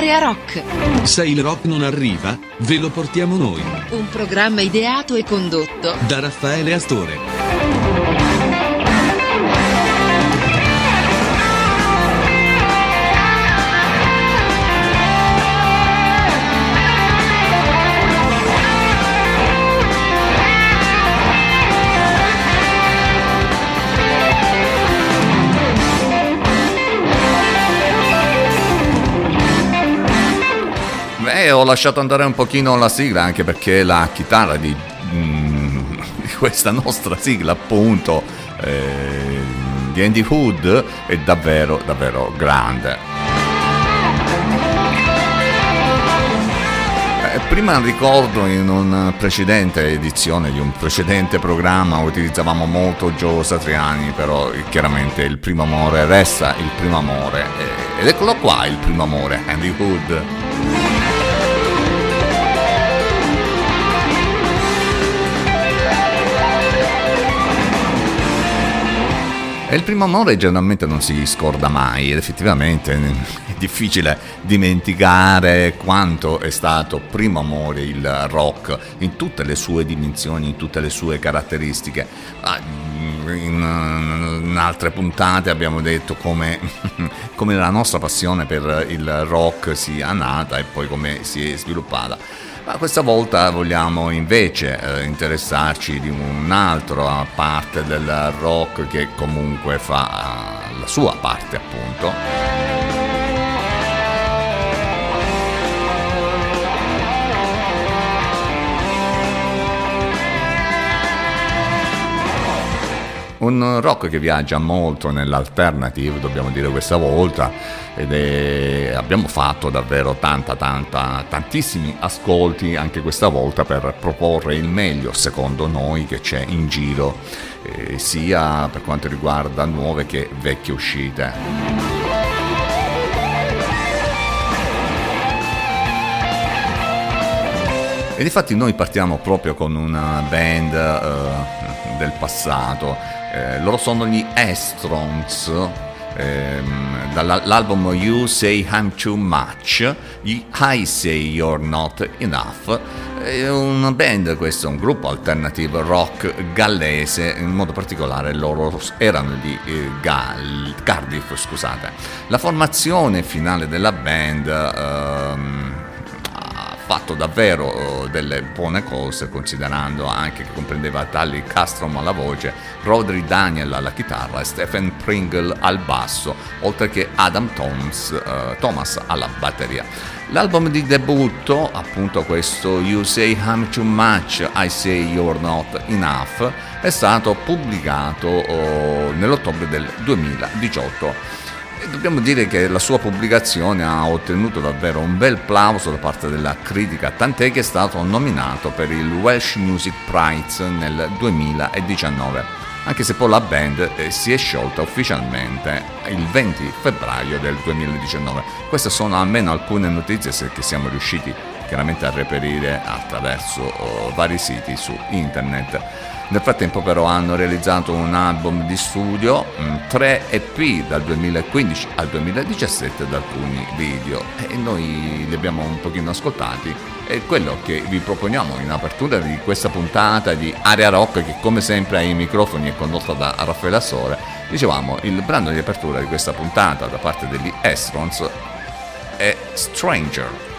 Area Rock. Se il rock non arriva, ve lo portiamo noi. Un programma ideato e condotto da Raffaele Astore. Beh, ho lasciato andare un pochino la sigla anche perché la chitarra di, mm, di questa nostra sigla, appunto, eh, di Andy Hood, è davvero, davvero grande. Eh, Prima ricordo in una precedente edizione di un precedente programma utilizzavamo molto Joe Satriani, però eh, chiaramente il primo amore resta il primo amore. eh, Ed eccolo qua il primo amore, Andy Hood. E il primo amore generalmente non si scorda mai ed effettivamente è difficile dimenticare quanto è stato primo amore il rock in tutte le sue dimensioni, in tutte le sue caratteristiche. Ah, In, altre puntate abbiamo detto come, come la nostra passione per il rock sia nata e poi come si è sviluppata. Ma questa volta vogliamo invece eh, interessarci di un'altra parte del rock che comunque fa eh, la sua parte appunto. Un rock che viaggia molto nell'alternative, dobbiamo dire questa volta, ed è, abbiamo fatto davvero tanta, tanta, tantissimi ascolti anche questa volta per proporre il meglio, secondo noi, che c'è in giro, eh, sia per quanto riguarda nuove che vecchie uscite. E infatti noi partiamo proprio con una band eh, del passato, eh, loro sono gli Estrons, ehm, dall'album You Say I'm Too Much, gli I Say You're Not Enough, è una band, questo è un gruppo alternative rock gallese, in modo particolare loro erano di eh, Gal- Cardiff, scusate. La formazione finale della band... ehm, fatto davvero delle buone cose considerando anche che comprendeva Tally Castrom alla voce, Rodri Daniel alla chitarra e Stephen Pringle al basso, oltre che Adam Thomas, eh, Thomas alla batteria. L'album di debutto, appunto questo You Say I'm Too Much, I Say You're Not Enough, è stato pubblicato oh, nell'ottobre del 2018. E dobbiamo dire che la sua pubblicazione ha ottenuto davvero un bel plauso da parte della critica, tant'è che è stato nominato per il Welsh Music Prize nel 2019, anche se poi la band eh, si è sciolta ufficialmente il 20 febbraio del 2019. Queste sono almeno alcune notizie che siamo riusciti chiaramente a reperire attraverso oh, vari siti su internet. Nel frattempo però hanno realizzato un album di studio, mh, tre EP dal 2015 al 2017 ed alcuni video. E noi li abbiamo un pochino ascoltati. E quello che vi proponiamo in apertura di questa puntata di Area Rock che come sempre ai microfoni è condotta da Raffaele Assore, dicevamo il brano di apertura di questa puntata da parte degli Estrons è Stranger.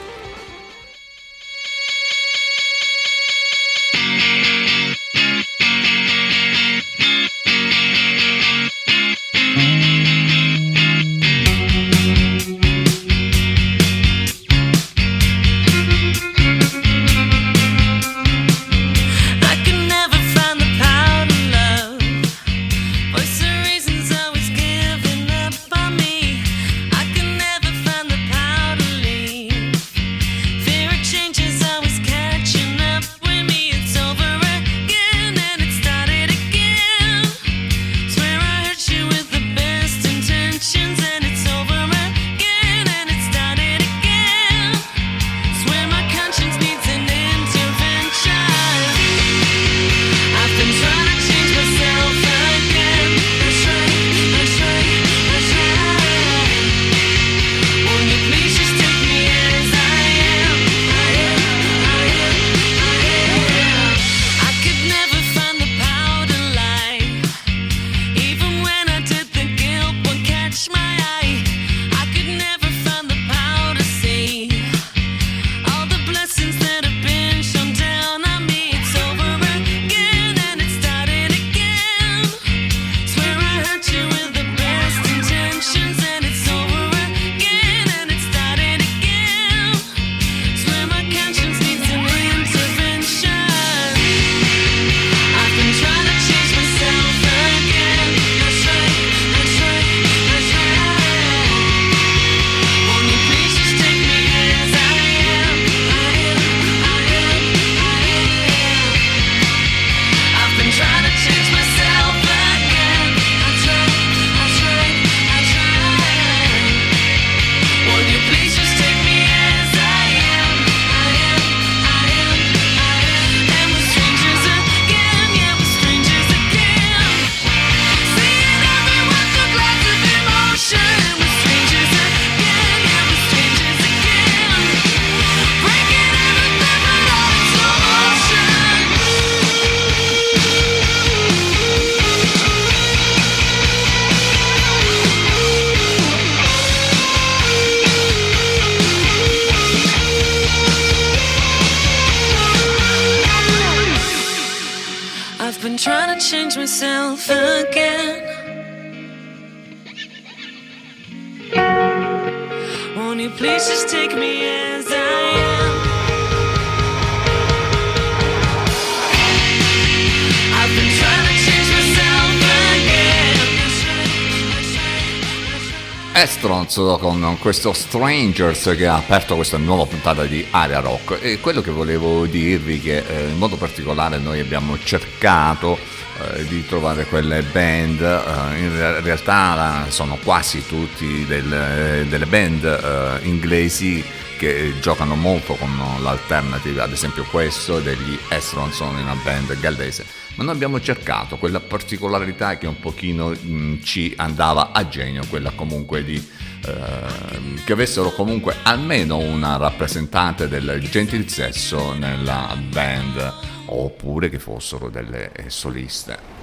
Con questo Strangers che ha aperto questa nuova puntata di Area Rock. E quello che volevo dirvi che eh, in modo particolare noi abbiamo cercato eh, di trovare quelle band eh, in re- realtà sono quasi tutti del- delle band inglesi che giocano molto con l'alternative ad esempio questo degli Estrons sono una band gallese. Ma noi abbiamo cercato quella particolarità che un pochino mh, ci andava a genio, quella comunque di ehm, che avessero comunque almeno una rappresentante del gentil sesso nella band oppure che fossero delle eh, soliste.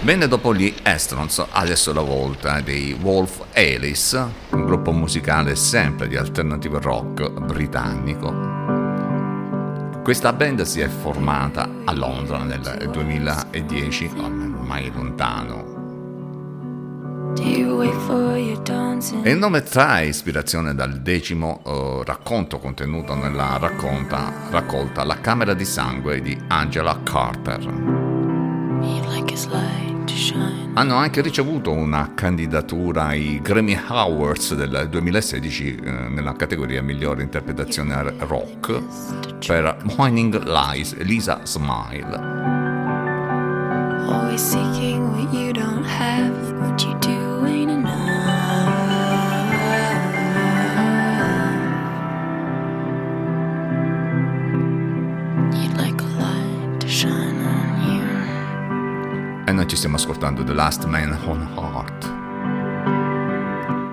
Bene dopo gli Estrons, adesso la volta dei Wolf Alice, un gruppo musicale sempre di alternative rock britannico. Questa band si è formata a Londra nel 2010, ormai lontano. E il nome trae ispirazione dal decimo eh, racconto contenuto nella racconta, raccolta La Camera di Sangue di Angela Carter. Hanno anche ricevuto una candidatura ai Grammy Awards del 2016 eh, nella categoria migliore interpretazione rock per Morning Lies Lisa Smile. Always seeking what you don't have. What you do ain't enough. You'd like a light to shine on you. E noi ci stiamo ascoltando The Last Man on Heart.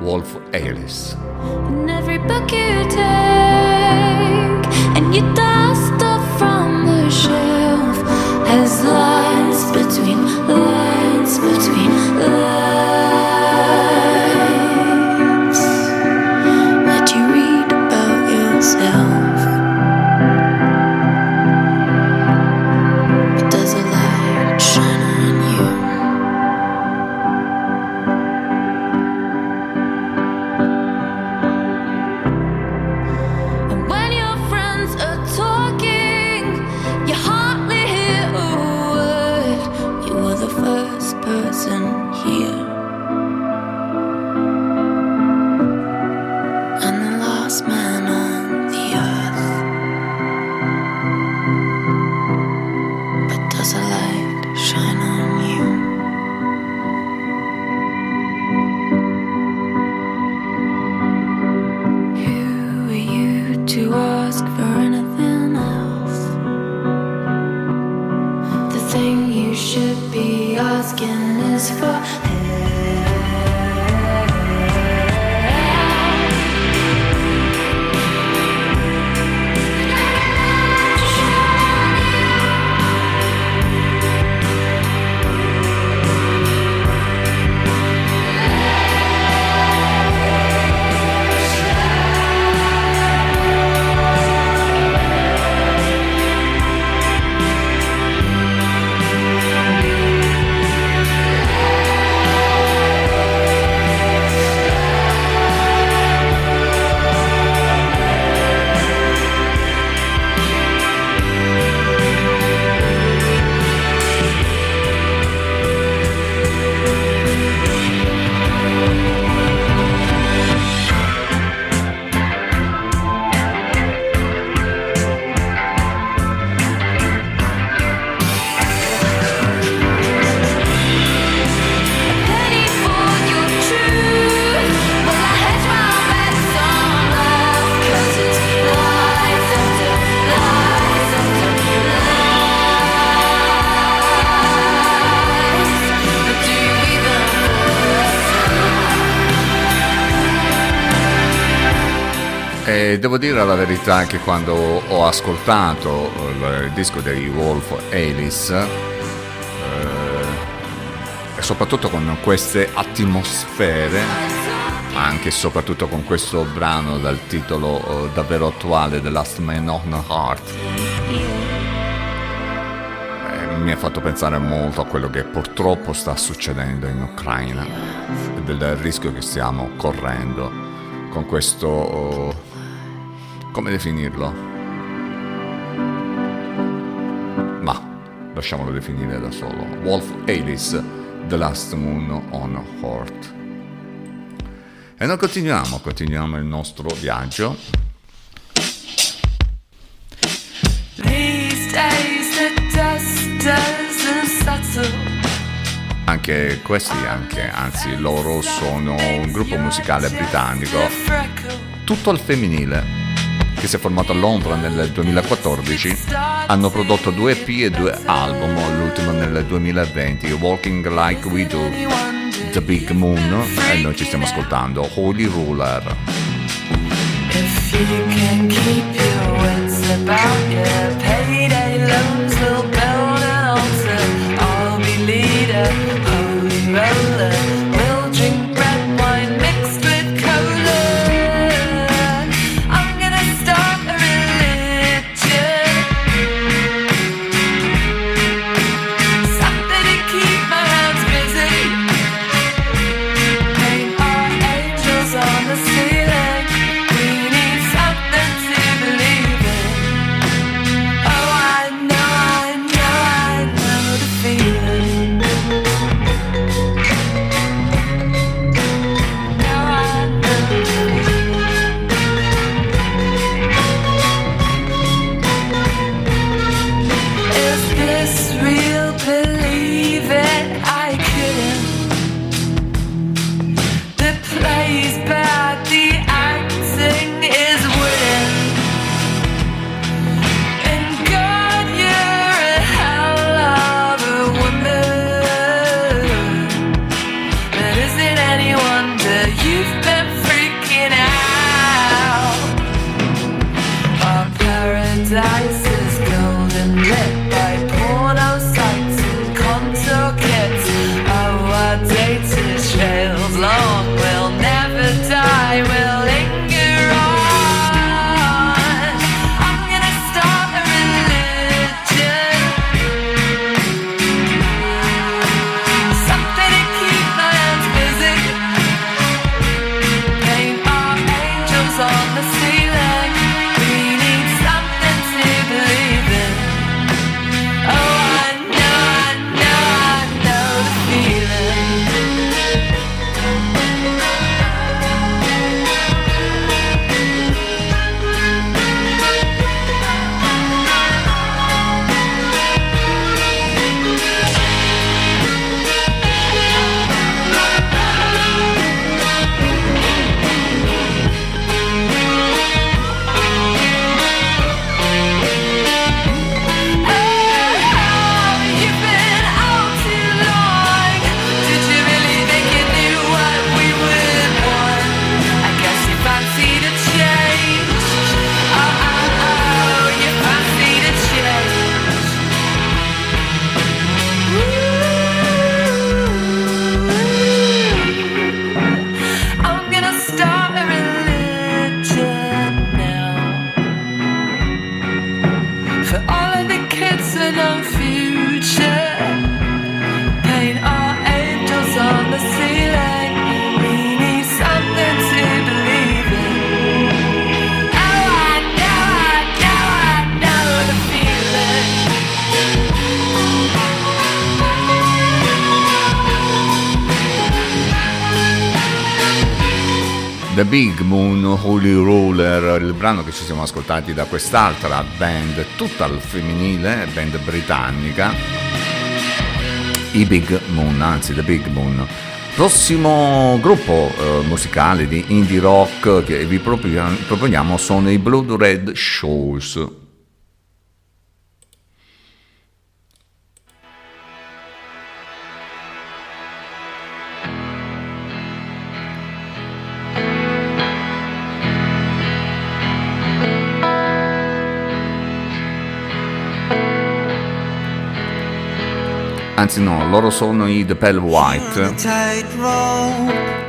Wolf Alice. In every book you take, and you dust has lines between lines between lines Devo dire la verità che quando ho ascoltato eh, il disco dei Wolf Alice, eh, e soprattutto con queste atmosfere, ma anche e soprattutto con questo brano dal titolo eh, davvero attuale The Last Man on Heart, eh, mi ha fatto pensare molto a quello che purtroppo sta succedendo in Ucraina e del rischio che stiamo correndo con questo oh, come definirlo? Ma lasciamolo definire da solo. Wolf Alice, The Last Moon on Earth. E noi continuiamo, continuiamo il nostro viaggio. Anche questi, anche, anzi loro sono un gruppo musicale britannico, tutto al femminile che si è formato a Londra nel 2014, hanno prodotto due EP e due album, l'ultimo nel 2020, Walking Like We Do, The Big Moon, e noi ci stiamo ascoltando, Holy Ruler. If un Holy Roller, il brano che ci siamo ascoltati da quest'altra band tutta al femminile, band britannica, i Big Moon, anzi The Big Moon. Prossimo gruppo eh, musicale di indie rock che vi proponiamo sono i Blood Red Shoals. anzi no, loro sono i The Pale White,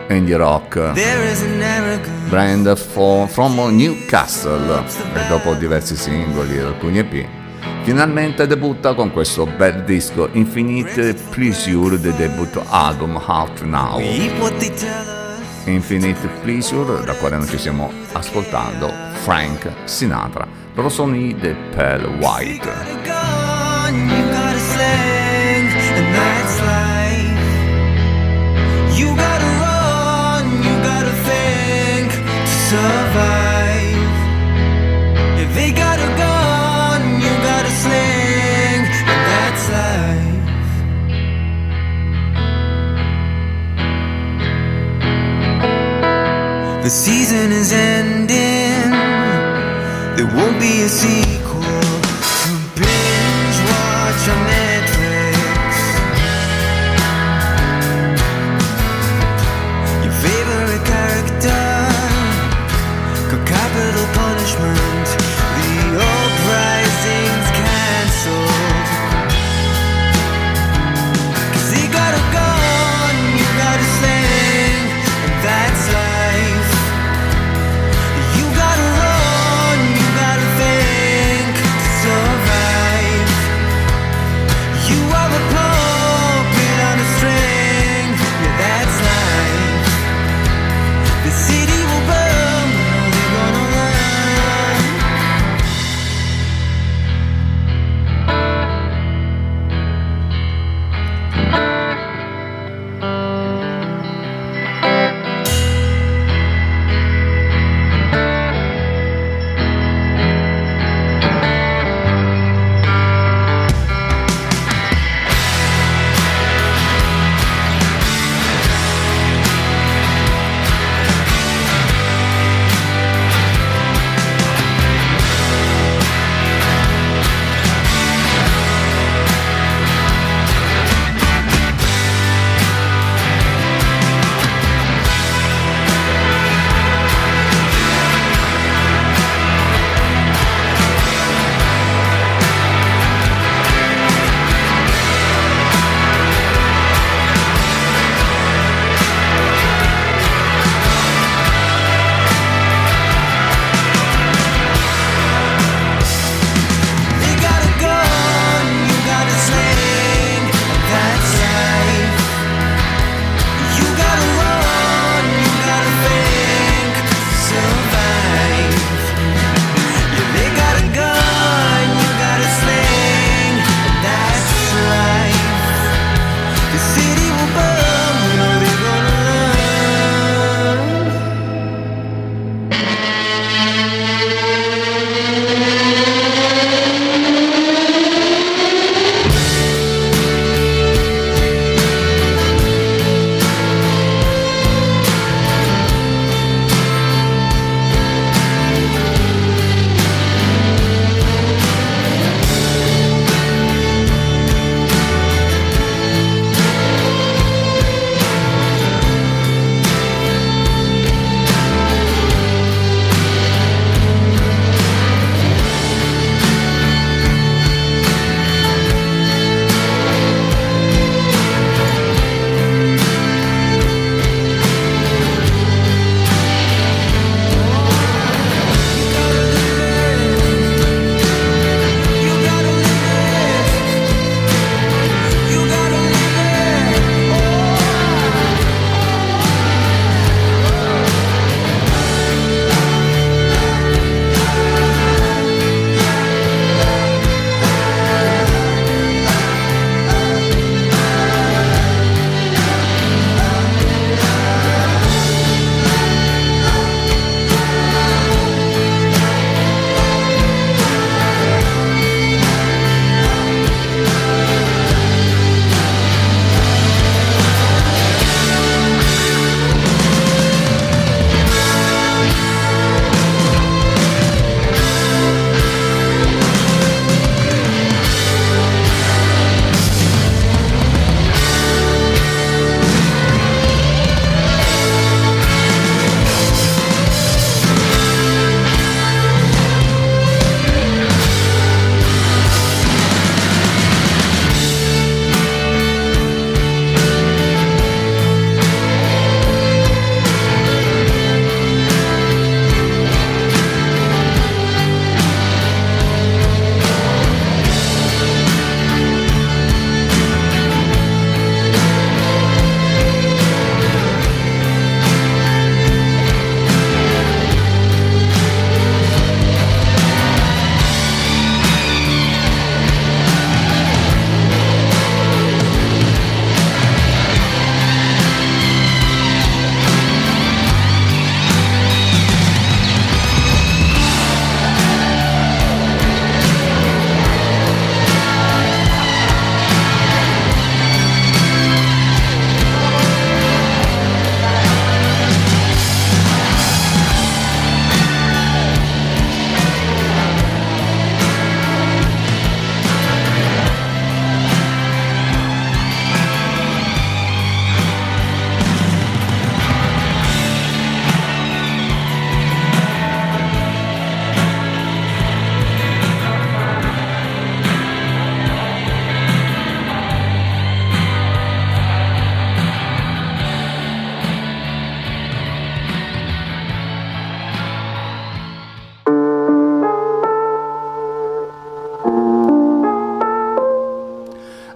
Andy Rock, brand for, from Newcastle, e dopo diversi singoli e alcuni EP, finalmente debutta con questo bel disco Infinite Pleasure del debutto album Out Now. Infinite Pleasure, da quale non ci stiamo ascoltando, Frank Sinatra. Loro sono i The Pale White. Survive. If they got a gun, you got a sling, and that's life. The season is ending. There won't be a sequel return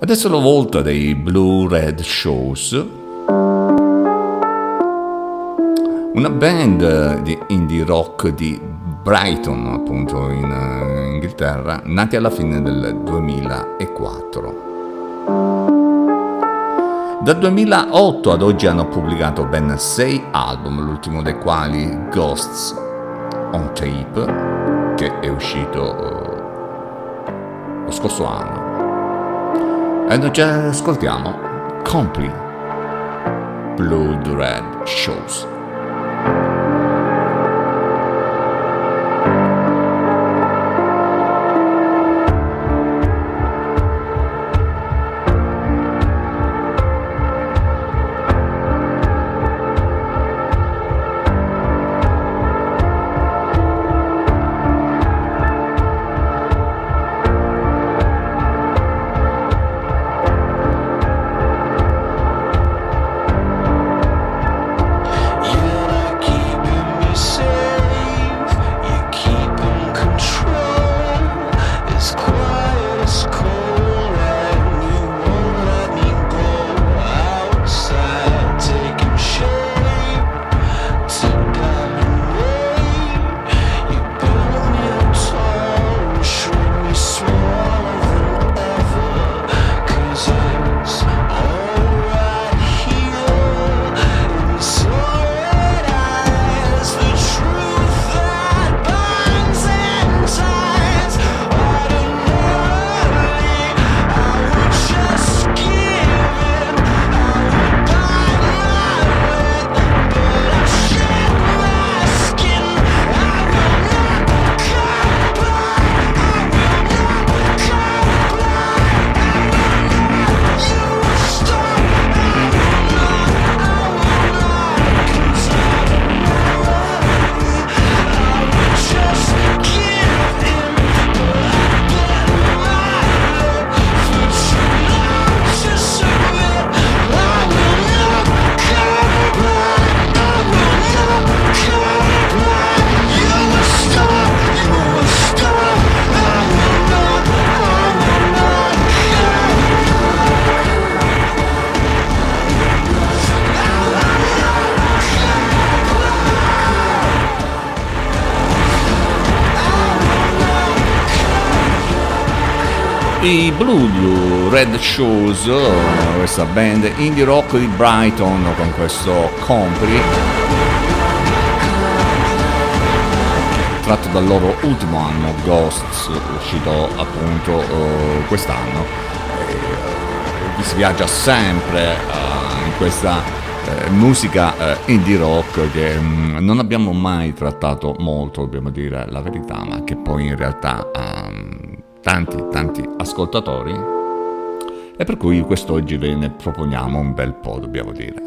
Adesso la volta dei Blue Red Shows. Una band di indie rock di Brighton, appunto in eh, Inghilterra, nati alla fine del 2004. Dal 2008 ad oggi hanno pubblicato ben 6 album, l'ultimo dei quali Ghosts on Tape, che è uscito eh, lo scorso anno. E noi ci ascoltiamo Complete Blood Red Shows. Blue Red Shoes, eh, questa band indie rock di Brighton con questo Compri, tratto dal loro ultimo anno, Ghosts, uscito appunto eh, quest'anno. E, eh, si viaggia sempre eh, in questa eh, musica eh, indie rock che mm, non abbiamo mai trattato molto, dobbiamo dire la verità, ma che poi in realtà ha tanti tanti ascoltatori e per cui quest'oggi ve ne proponiamo un bel po', dobbiamo dire.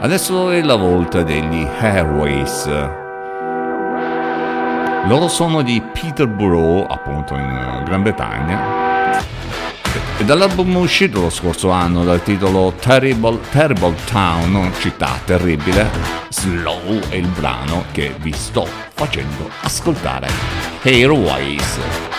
Adesso è la volta degli Airways. Loro sono di Peterborough, appunto in Gran Bretagna. E dall'album uscito lo scorso anno dal titolo Terrible, Terrible Town, città terribile, Slow è il brano che vi sto facendo ascoltare. Airways. No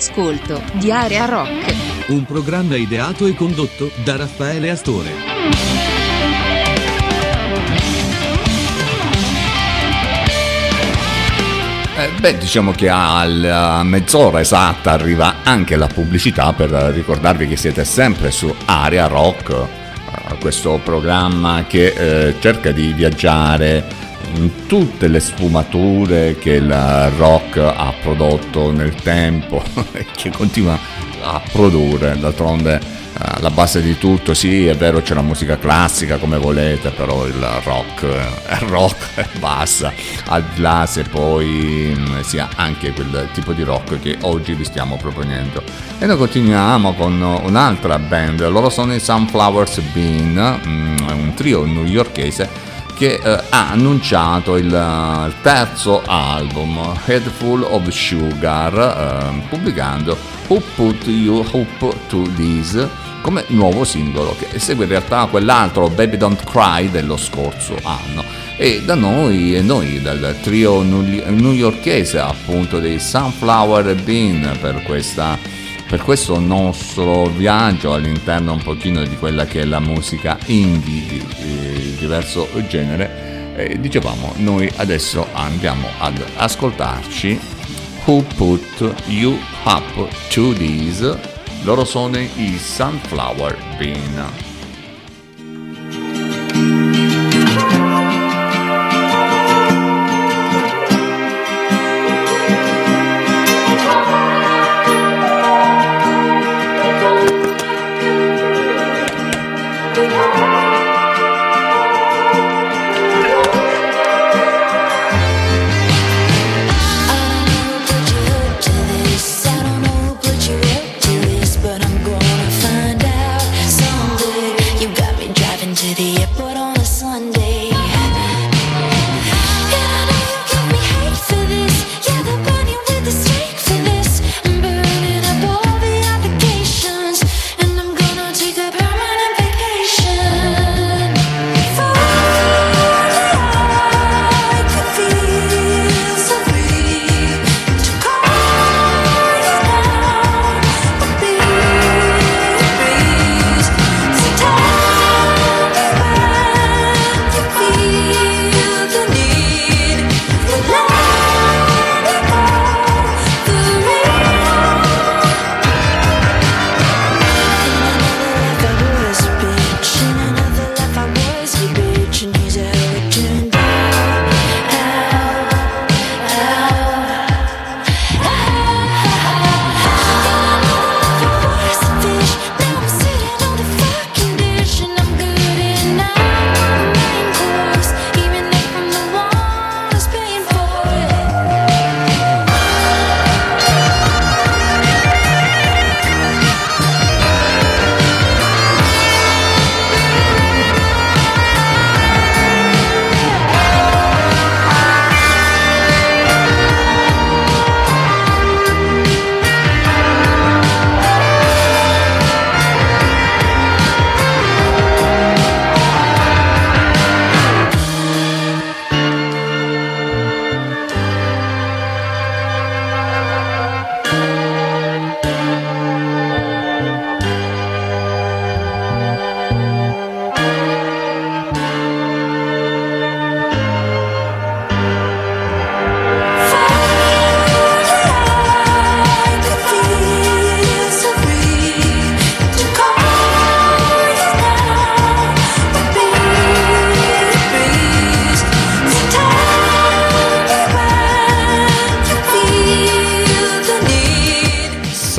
all'ascolto di Area Rock. Un programma ideato e condotto da Raffaele Astore. Eh, beh, diciamo che alla mezz'ora esatta arriva anche la pubblicità per ricordarvi che siete sempre su Area Rock, eh, questo programma che eh, cerca di viaggiare tutte le sfumature che il rock ha prodotto nel tempo e che continua a produrre. D'altronde eh, la base di tutto, sì, è vero c'è la musica classica come volete, però il rock è rock e basta, al di là se poi mh, sia anche quel tipo di rock che oggi vi stiamo proponendo. E noi continuiamo con un'altra band, loro sono i Sunflowers Bean, mh, un trio newyorkese che eh, ha annunciato il, eh, il terzo album Head Full of Sugar eh, pubblicando Who Put You Up to This come nuovo singolo che segue in realtà quell'altro Baby Don't Cry dello scorso anno. E da noi e noi dal trio new- newyorkese appunto dei Sunflower Bean per questa per questo nostro viaggio all'interno un pochino di quella che è la musica indie di eh, diverso genere, eh, dicevamo noi adesso andiamo ad ascoltarci Who Put You Up to This, loro sono i Sunflower Bean.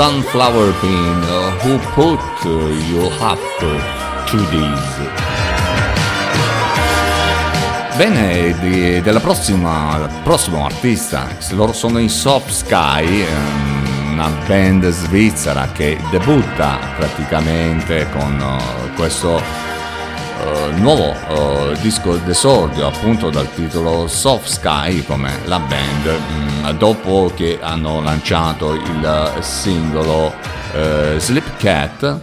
Sunflower Pin, uh, Who Put You Up to This? Bene, di- della prossima, prossimo artista, loro sono i Soft Sky, ehm, una band svizzera che debutta praticamente con eh, questo eh, nuovo eh, disco d'esordio appunto dal titolo Soft Sky come la band mm, dopo che hanno lanciato il singolo eh, Sleep Cat.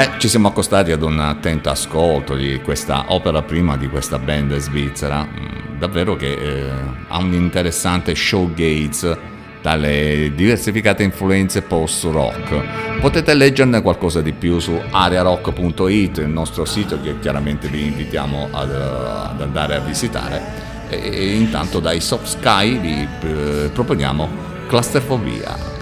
Eh, ci siamo accostati ad un attento ascolto di questa opera prima di questa band svizzera, mm, davvero che eh, ha un interessante showgaze dalle diversificate influenze post-rock. Potete leggerne qualcosa di più su ariarock.it, il nostro sito che chiaramente vi invitiamo ad, ad andare a visitare. E, e intanto dai Soft Sky vi eh, proponiamo Clusterfobia.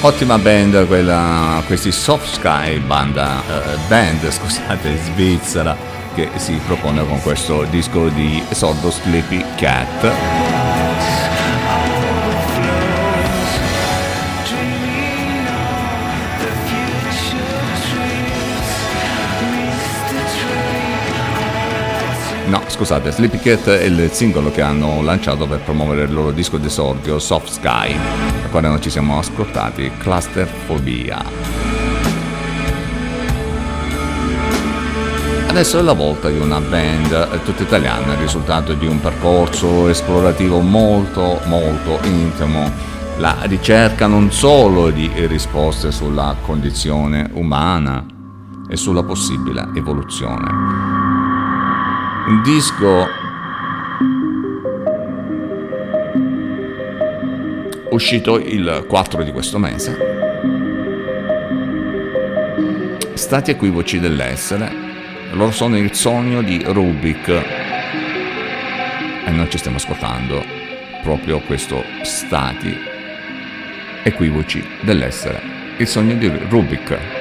Ottima band quella, questi Soft Sky banda, eh, band scusate, svizzera che si propone con questo disco di esordio Sleepy Cat. No, scusate, Sleepy Cat è il singolo che hanno lanciato per promuovere il loro disco d'esordio Soft Sky, da quale non ci siamo ascoltati Clusterfobia. Adesso è la volta di una band eh, tutta italiana, il risultato di un percorso esplorativo molto molto intimo, la ricerca non solo di risposte sulla condizione umana e sulla possibile evoluzione. Un disco uscito il 4 di questo mese. Stati equivoci dell'essere, loro sono il sogno di Rubik e noi ci stiamo ascoltando proprio questo stati equivoci dell'essere, il sogno di Rubik.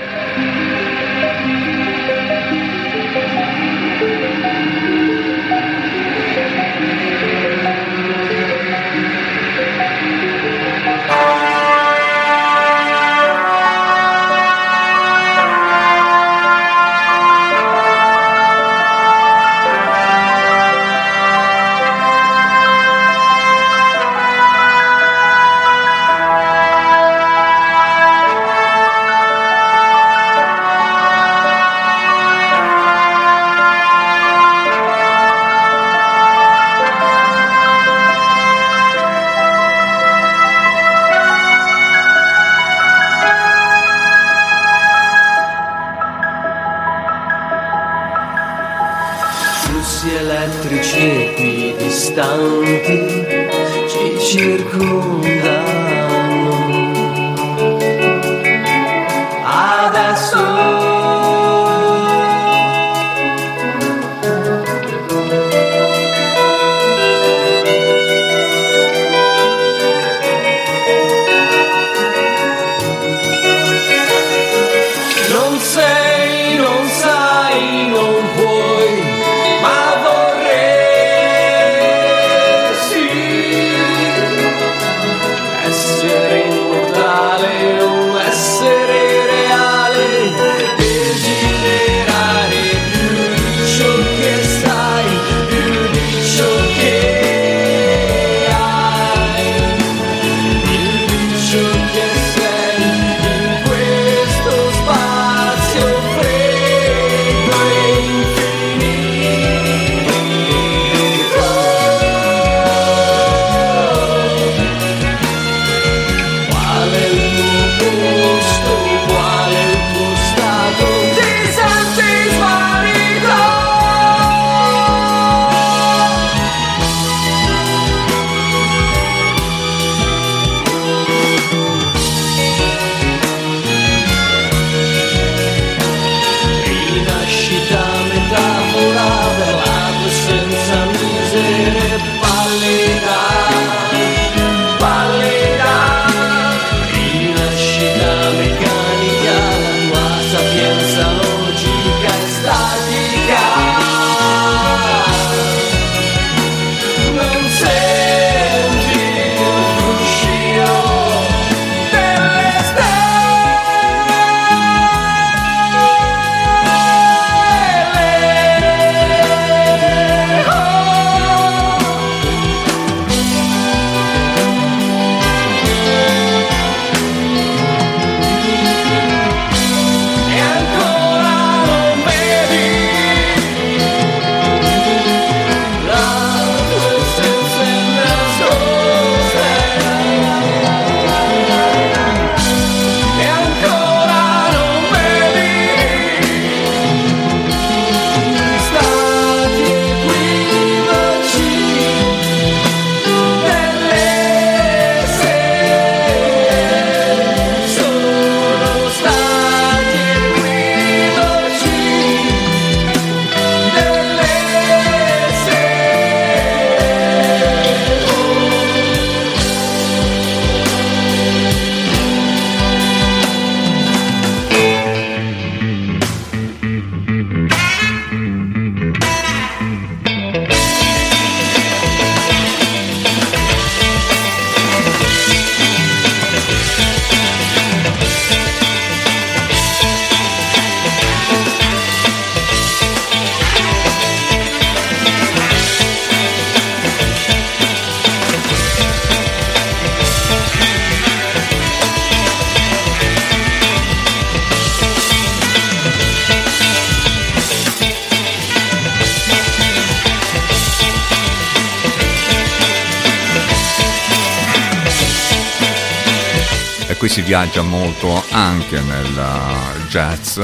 viaggia molto anche nel eh, jazz,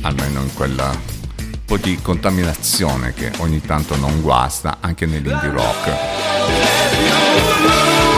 almeno in quella po' di contaminazione che ogni tanto non guasta anche nell'indie rock.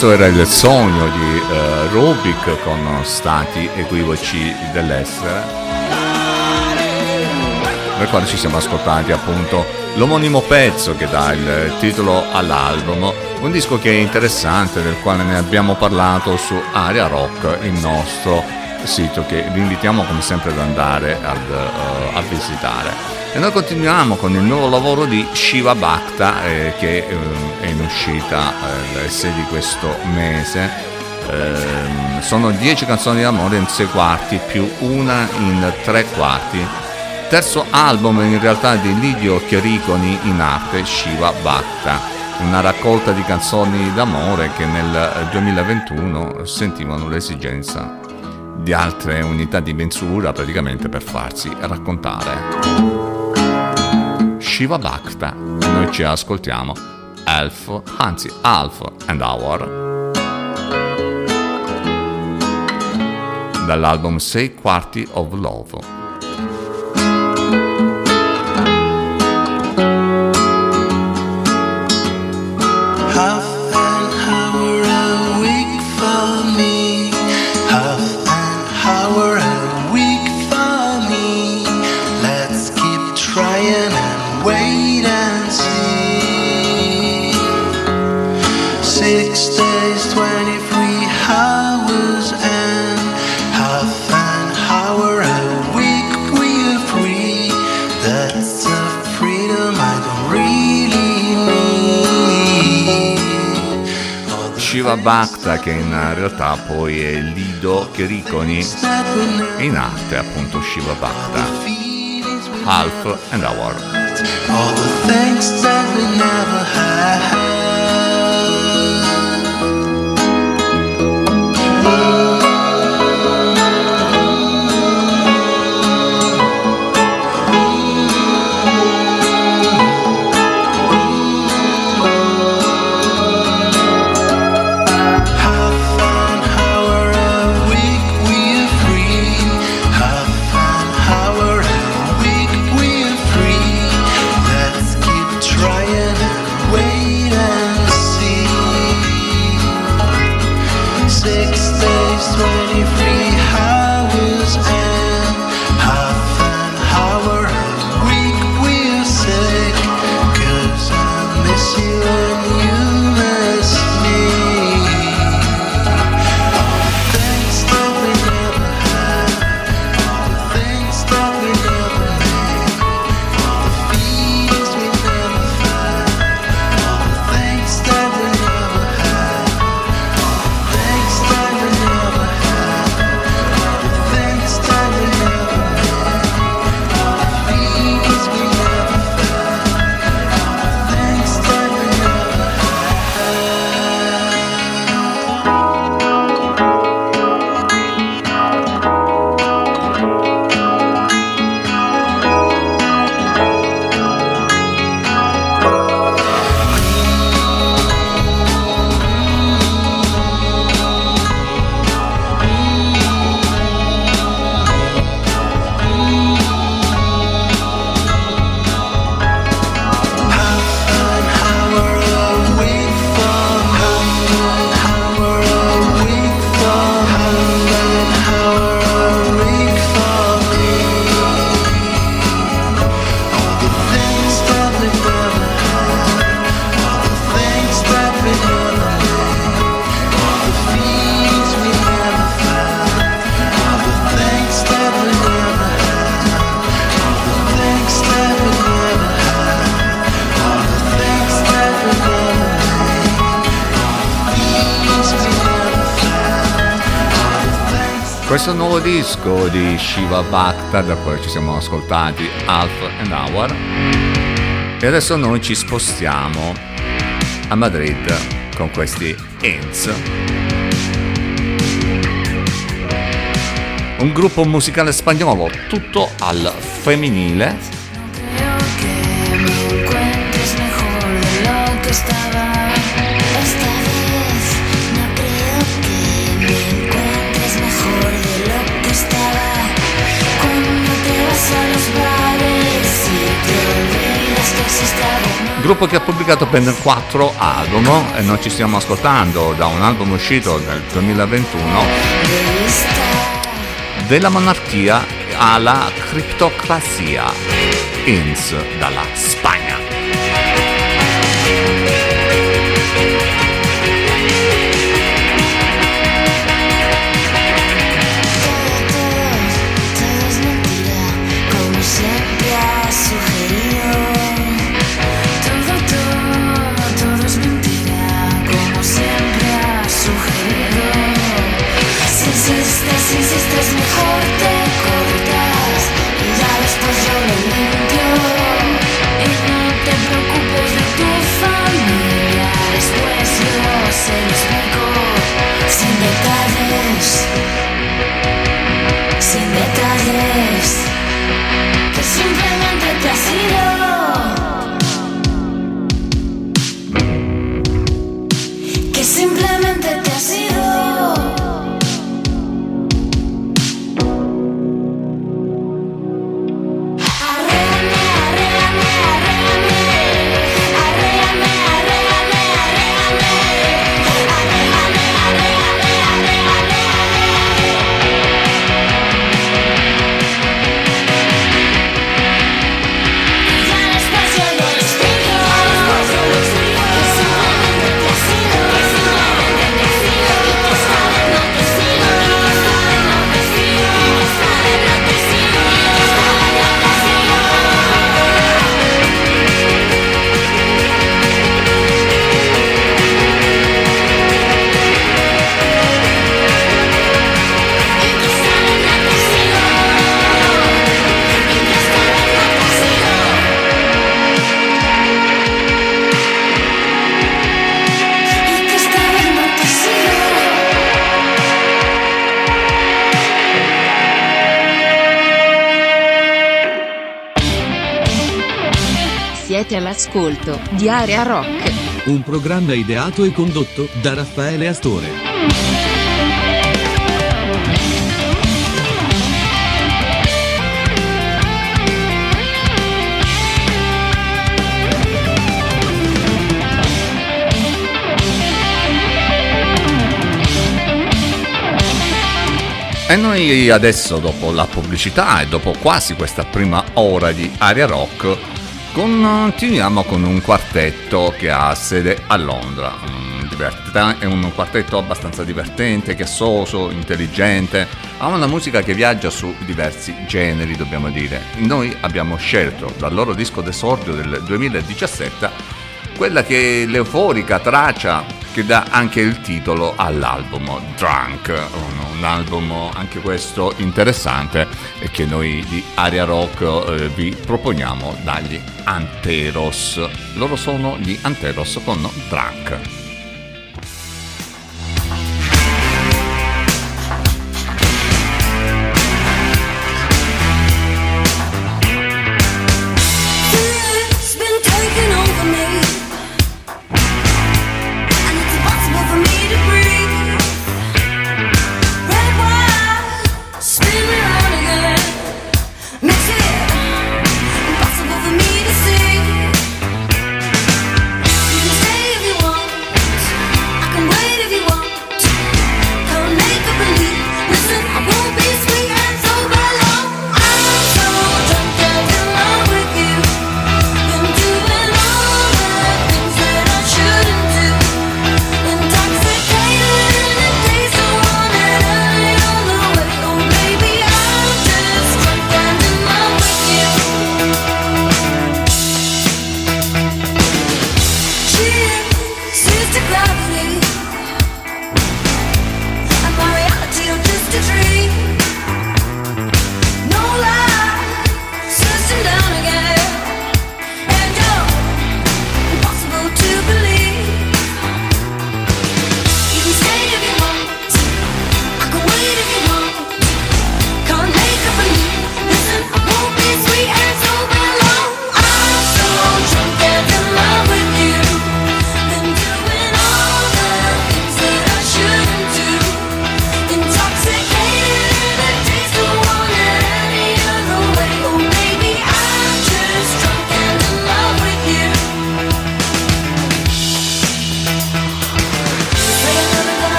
Questo era il sogno di eh, Rubik con stati equivoci dell'essere. Nel quale ci siamo ascoltati appunto l'omonimo pezzo che dà il titolo all'album, un disco che è interessante, del quale ne abbiamo parlato su Aria Rock, il nostro sito che vi invitiamo come sempre ad andare ad, eh, a visitare. E noi continuiamo con il nuovo lavoro di Shiva Bhakta eh, che eh, è in uscita eh, il 6 di questo mese. Ehm, sono 10 canzoni d'amore in 6 quarti più una in 3 quarti. Terzo album in realtà di Lidio Chiericoni in arte Shiva Bhakta, una raccolta di canzoni d'amore che nel 2021 sentivano l'esigenza di altre unità di misura praticamente per farsi raccontare. Shiva Bhakta. Noi ci ascoltiamo Elf, anzi Alf and Hour dall'album Sei Quarti of Love. Bhakta che in realtà poi è Lido never in arte appunto Shiva Bhakta. Half and Hour Shiva Bhakta da cui ci siamo ascoltati Half an Hour. E adesso noi ci spostiamo a Madrid con questi Ins un gruppo musicale spagnolo tutto al femminile Gruppo che ha pubblicato ben quattro album e noi ci stiamo ascoltando da un album uscito nel 2021 della monarchia alla criptocrazia Ins dalla Spagna. All'ascolto di Area Rock. Un programma ideato e condotto da Raffaele Astore. E noi adesso, dopo la pubblicità e dopo quasi questa prima ora di Aria Rock, continuiamo con un quartetto che ha sede a Londra. Mm, È un quartetto abbastanza divertente, chiassoso, intelligente, ha una musica che viaggia su diversi generi, dobbiamo dire. Noi abbiamo scelto dal loro disco d'esordio del 2017 quella che è l'euforica traccia che dà anche il titolo all'album Drunk, un, album anche questo interessante che noi di Aria Rock eh, vi proponiamo dagli Anteros. Loro sono gli Anteros con Drunk.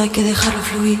Hay que dejarlo fluir.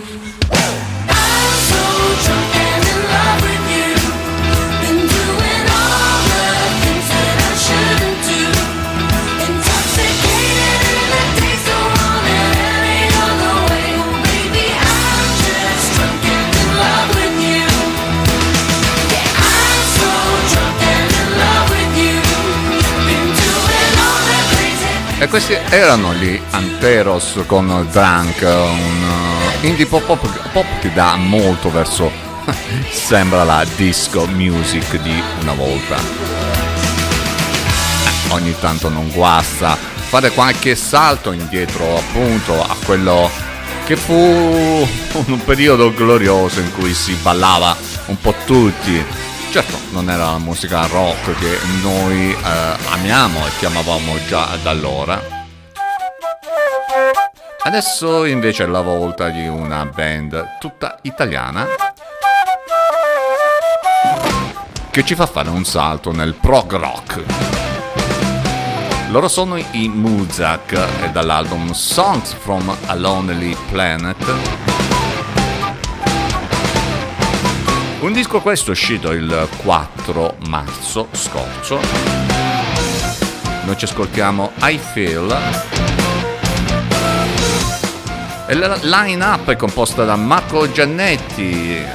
E questi erano gli Anteros con Drunk, un uh, indie pop, pop, pop che dà molto verso, sembra la disco music di una volta. Eh, ogni tanto non guasta fare qualche salto indietro appunto a quello che fu un periodo glorioso in cui si ballava un po' tutti. Certo, non era la musica rock che noi eh, amiamo e chiamavamo già da allora. Adesso invece è la volta di una band tutta italiana che ci fa fare un salto nel prog rock. Loro sono i Muzak e dall'album Songs from a Lonely Planet Un disco questo uscito il 4 marzo scorso. Noi ci ascoltiamo I Feel. E la line up è composta da Marco Giannetti, eh,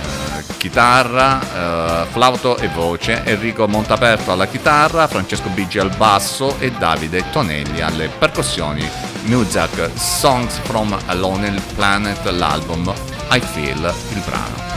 chitarra, eh, flauto e voce, Enrico Montaperto alla chitarra, Francesco Bigi al basso e Davide Tonelli alle percussioni. Muzak Songs from a Planet, l'album I Feel, il brano.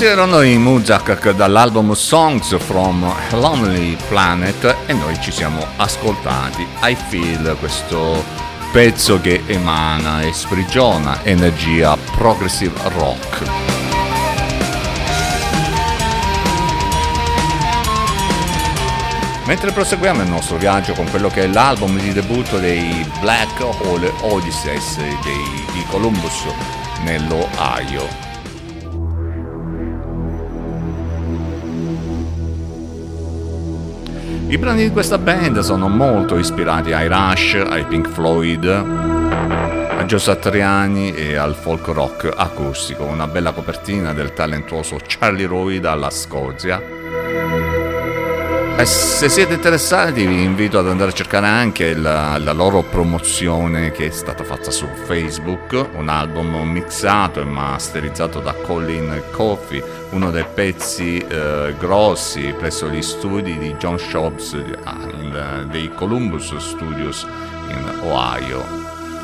Questi erano i Muzak dall'album Songs from Lonely Planet e noi ci siamo ascoltati I Feel questo pezzo che emana e sprigiona energia progressive rock. Mentre proseguiamo il nostro viaggio con quello che è l'album di debutto dei Black Hole Odysseys di Columbus nell'Ohio. I brani di questa band sono molto ispirati ai Rush, ai Pink Floyd, a Gio Satriani e al folk rock acustico. Una bella copertina del talentuoso Charlie Roy dalla Scozia. E se siete interessati vi invito ad andare a cercare anche la, la loro promozione che è stata fatta su Facebook, un album mixato e masterizzato da Colin Coffey, uno dei pezzi eh, grossi presso gli studi di John Shops ah, dei Columbus Studios in Ohio.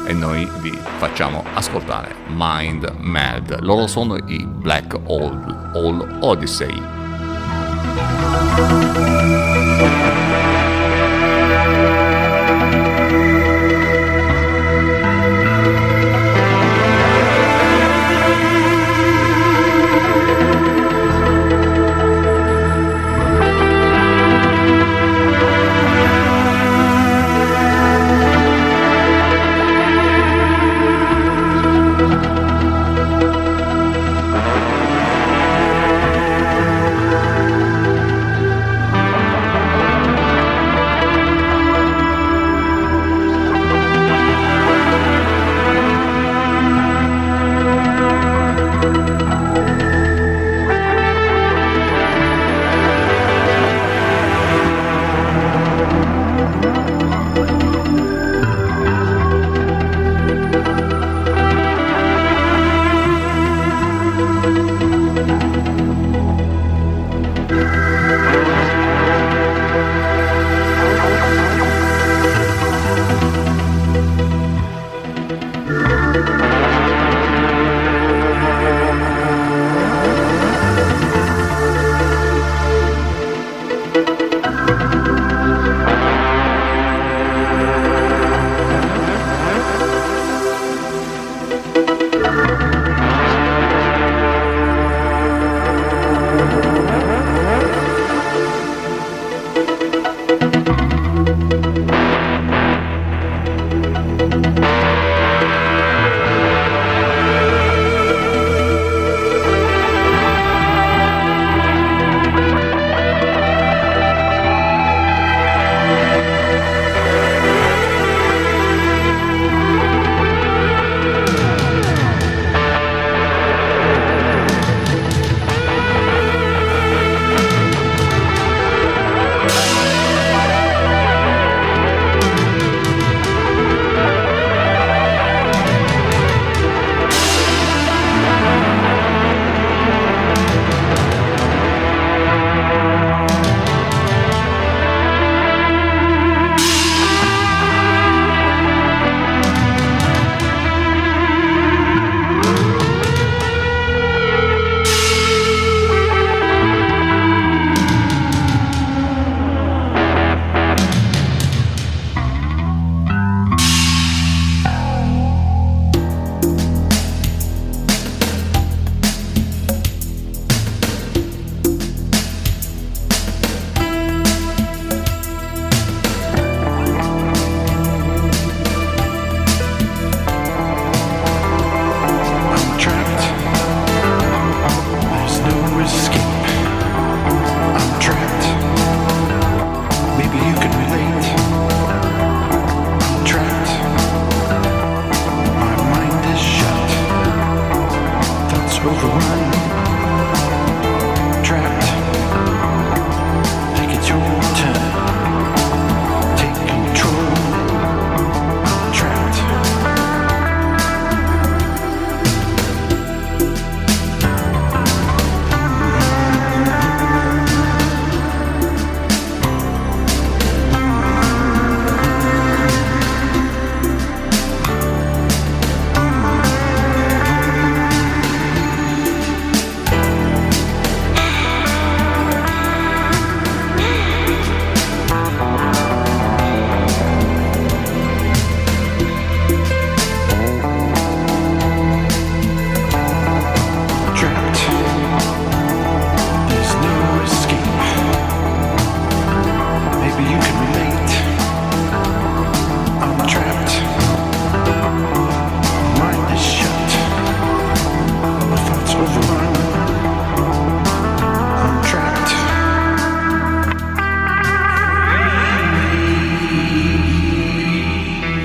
E noi vi facciamo ascoltare Mind Mad. Loro sono i Black Hole, Odyssey. Thank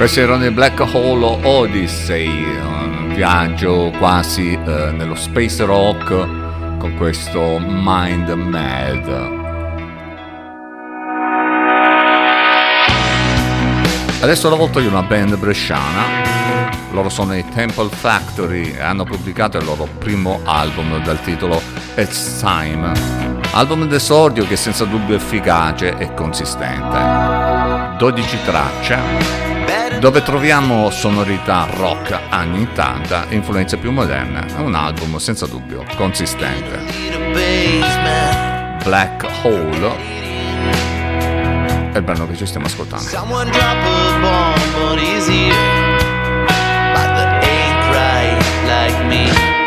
Questi erano i Black Hole Odyssey, un viaggio quasi eh, nello space rock con questo Mind Mad. Adesso la volta di una band bresciana, loro sono i Temple Factory e hanno pubblicato il loro primo album dal titolo It's Time. Album d'esordio che senza dubbio è efficace e consistente. 12 tracce dove troviamo sonorità rock anni 80 e influenze più moderne. È un album senza dubbio consistente. Black Hole è il brano che ci stiamo ascoltando. Like me.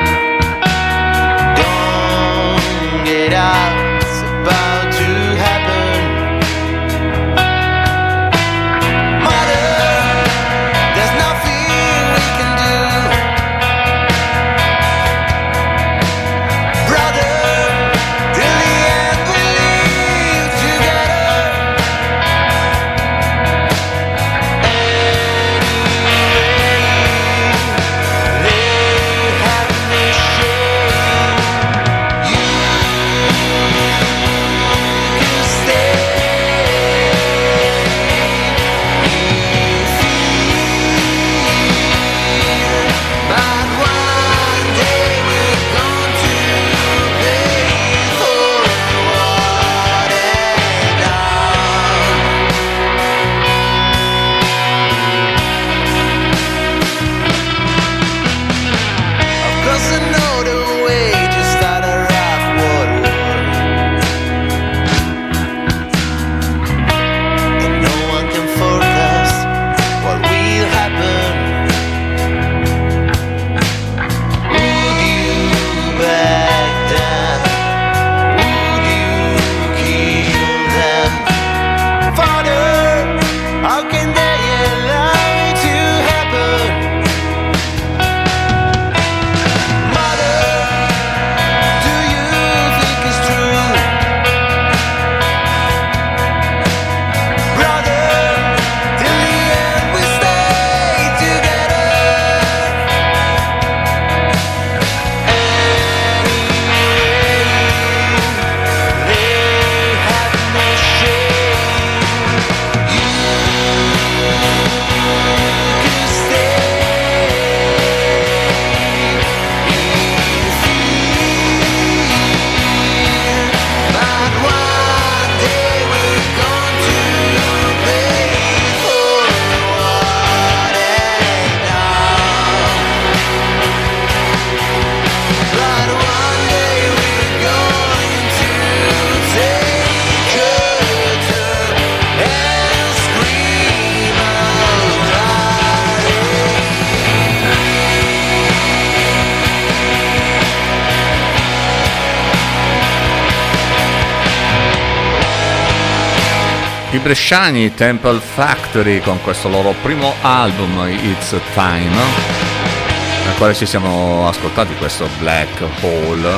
Bresciani Temple Factory con questo loro primo album It's Time, nel quale ci siamo ascoltati questo Black Hole.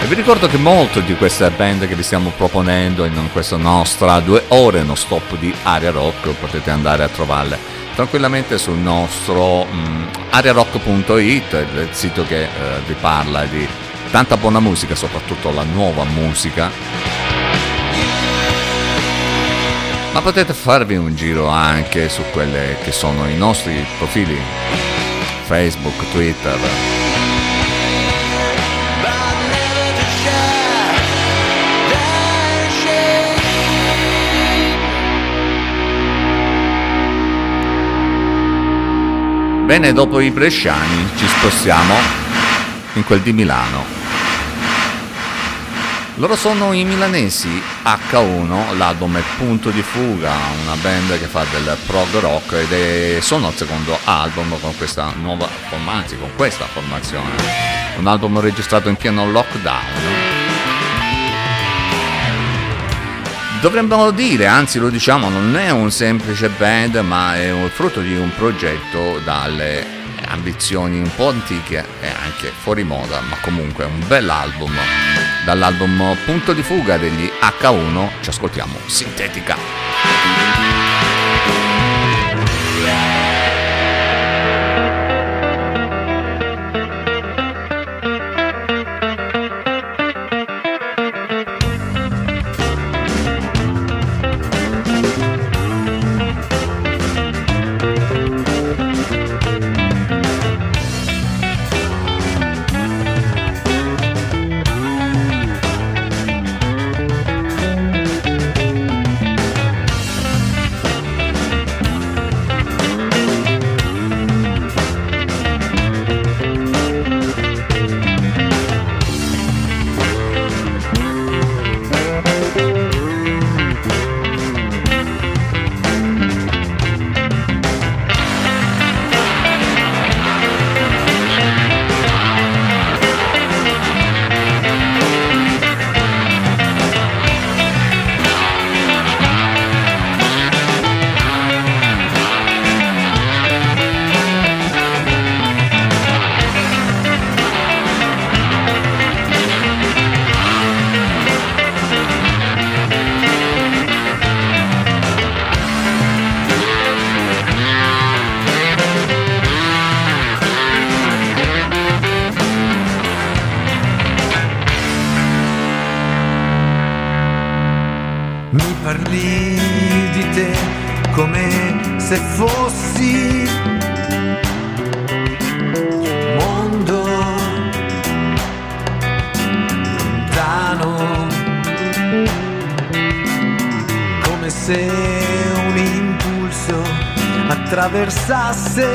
E vi ricordo che molte di queste band che vi stiamo proponendo in questa nostra due ore non stop di Aria Rock potete andare a trovarle tranquillamente sul nostro mm, ariarock.it, il sito che eh, vi parla di tanta buona musica, soprattutto la nuova musica ma potete farvi un giro anche su quelle che sono i nostri profili Facebook, Twitter. Bene, dopo i bresciani ci spostiamo in quel di Milano. Loro sono i milanesi H1, l'album è Punto di Fuga, una band che fa del prog rock ed è, sono al secondo album con questa nuova formazione, con questa formazione. Un album registrato in pieno lockdown. Dovremmo dire, anzi lo diciamo, non è un semplice band, ma è frutto di un progetto dalle ambizioni un po' antiche e anche fuori moda, ma comunque un bell'album. Dall'album Punto di fuga degli H1 ci ascoltiamo Sintetica. zasy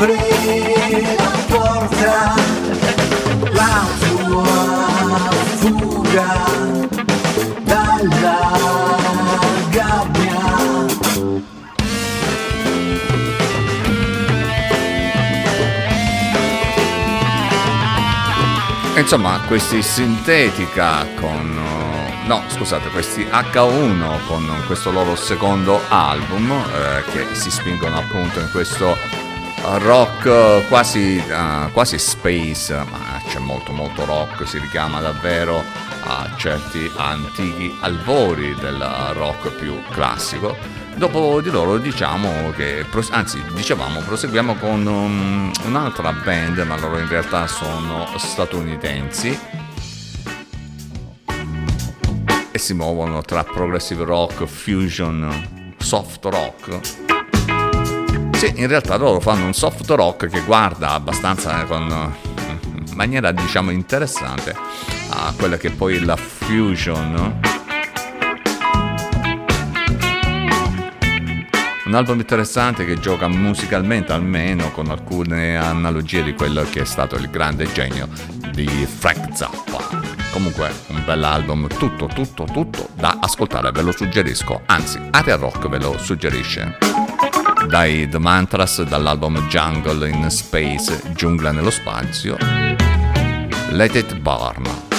apre la porta. La tua fuga dalla gabbia. Insomma, questi sintetica con... No, scusate, questi H1 con questo loro secondo album eh, che si spingono appunto in questo rock eh, quasi, eh, quasi space, ma c'è molto molto rock, si richiama davvero a certi antichi albori del rock più classico. Dopo di loro diciamo che, anzi dicevamo, proseguiamo con um, un'altra band, ma loro in realtà sono statunitensi e si muovono tra progressive rock, fusion, soft rock. Sì, in realtà loro fanno un soft rock che guarda abbastanza con in maniera diciamo interessante a quella che poi è la fusion. Un album interessante che gioca musicalmente almeno con alcune analogie di quello che è stato il grande genio di Frank Zappa. Comunque un bell'album, tutto, tutto, tutto da ascoltare, ve lo suggerisco, anzi Area Rock ve lo suggerisce. Dai The Mantras dall'album Jungle in Space, Giungla nello spazio, Let It Burn.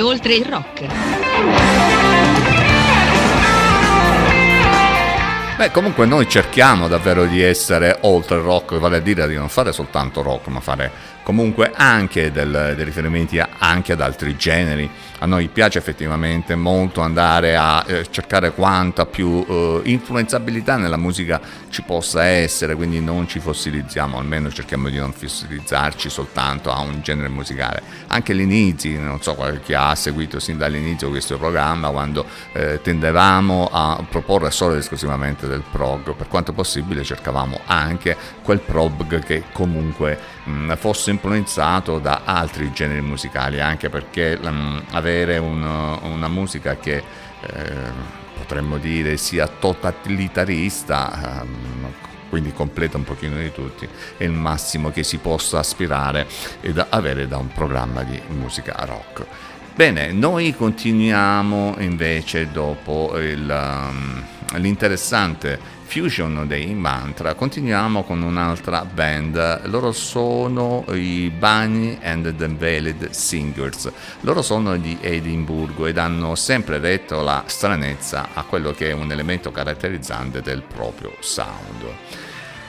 Oltre il rock. Beh, comunque noi cerchiamo davvero di essere oltre il rock, vale a dire di non fare soltanto rock, ma fare comunque anche del- dei riferimenti anche ad altri generi. A noi piace effettivamente molto andare a eh, cercare quanta più eh, influenzabilità nella musica ci possa essere, quindi non ci fossilizziamo, almeno cerchiamo di non fossilizzarci soltanto a un genere musicale. Anche all'inizio, non so chi ha seguito sin dall'inizio questo programma, quando eh, tendevamo a proporre solo ed esclusivamente del prog, per quanto possibile cercavamo anche quel prog che comunque fosse influenzato da altri generi musicali, anche perché mh, avere un- una musica che eh, potremmo dire sia totalitarista, ehm, quindi completa un pochino di tutti, è il massimo che si possa aspirare ed avere da un programma di musica rock. Bene, noi continuiamo invece dopo il, um, l'interessante Fusion dei Mantra, continuiamo con un'altra band, loro sono i Bunny and the Veiled Singers, loro sono di Edimburgo ed hanno sempre detto la stranezza a quello che è un elemento caratterizzante del proprio sound.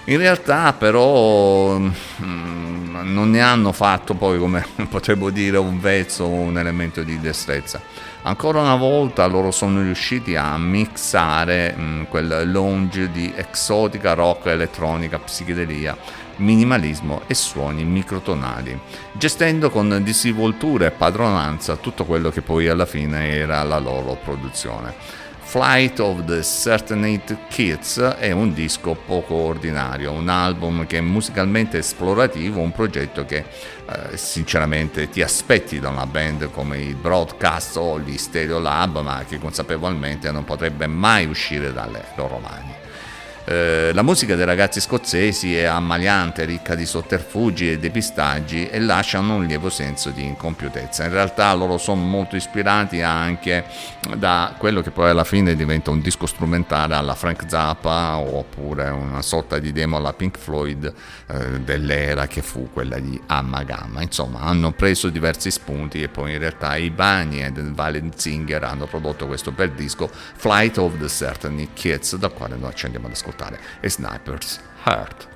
In realtà però mm, non ne hanno fatto poi come potremmo dire un vezzo o un elemento di destrezza. Ancora una volta loro sono riusciti a mixare mm, quel lounge di exotica rock, elettronica, psichedelia, minimalismo e suoni microtonali, gestendo con disinvoltura e padronanza tutto quello che poi alla fine era la loro produzione. Flight of the Certainate Kids è un disco poco ordinario, un album che è musicalmente esplorativo, un progetto che eh, sinceramente ti aspetti da una band come i Broadcast o gli Stereo Lab, ma che consapevolmente non potrebbe mai uscire dalle loro mani. Eh, la musica dei ragazzi scozzesi è ammaliante, ricca di sotterfugi e depistaggi e lasciano un lievo senso di incompiutezza. In realtà loro sono molto ispirati anche da quello che poi alla fine diventa un disco strumentale alla Frank Zappa oppure una sorta di demo alla Pink Floyd eh, dell'era che fu quella di Amma Gamma. Insomma, hanno preso diversi spunti e poi in realtà i Bunny e Valen Singer hanno prodotto questo bel disco Flight of the Certainly Kids, dal quale noi ci andiamo ad ascoltare e Sniper's Heart.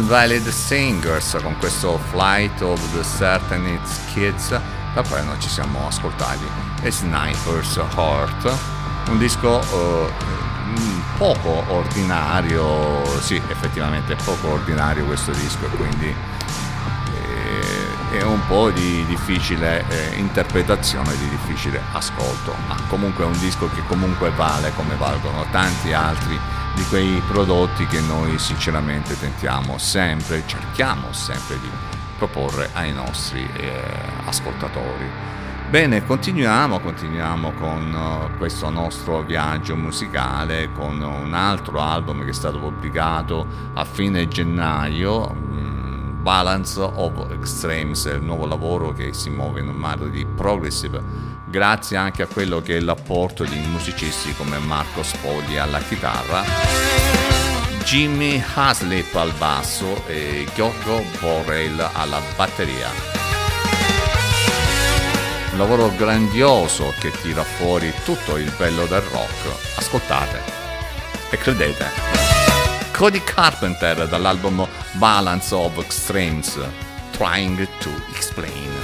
Valid Singers con questo Flight of the Certain Kids, da poi noi ci siamo ascoltati. E Sniper's Heart, un disco eh, poco ordinario, sì effettivamente poco ordinario questo disco e quindi è un po' di difficile eh, interpretazione, di difficile ascolto, ma comunque è un disco che comunque vale come valgono tanti altri di quei prodotti che noi sinceramente tentiamo sempre, cerchiamo sempre di proporre ai nostri eh, ascoltatori. Bene, continuiamo, continuiamo con eh, questo nostro viaggio musicale con un altro album che è stato pubblicato a fine gennaio, Balance of Extremes, il nuovo lavoro che si muove in un mare di progressive grazie anche a quello che è l'apporto di musicisti come Marco Spogli alla chitarra, Jimmy Haslip al basso e Giorgio Borrell alla batteria. Un lavoro grandioso che tira fuori tutto il bello del rock. Ascoltate e credete. Cody Carpenter dall'album Balance of Extremes, Trying to Explain.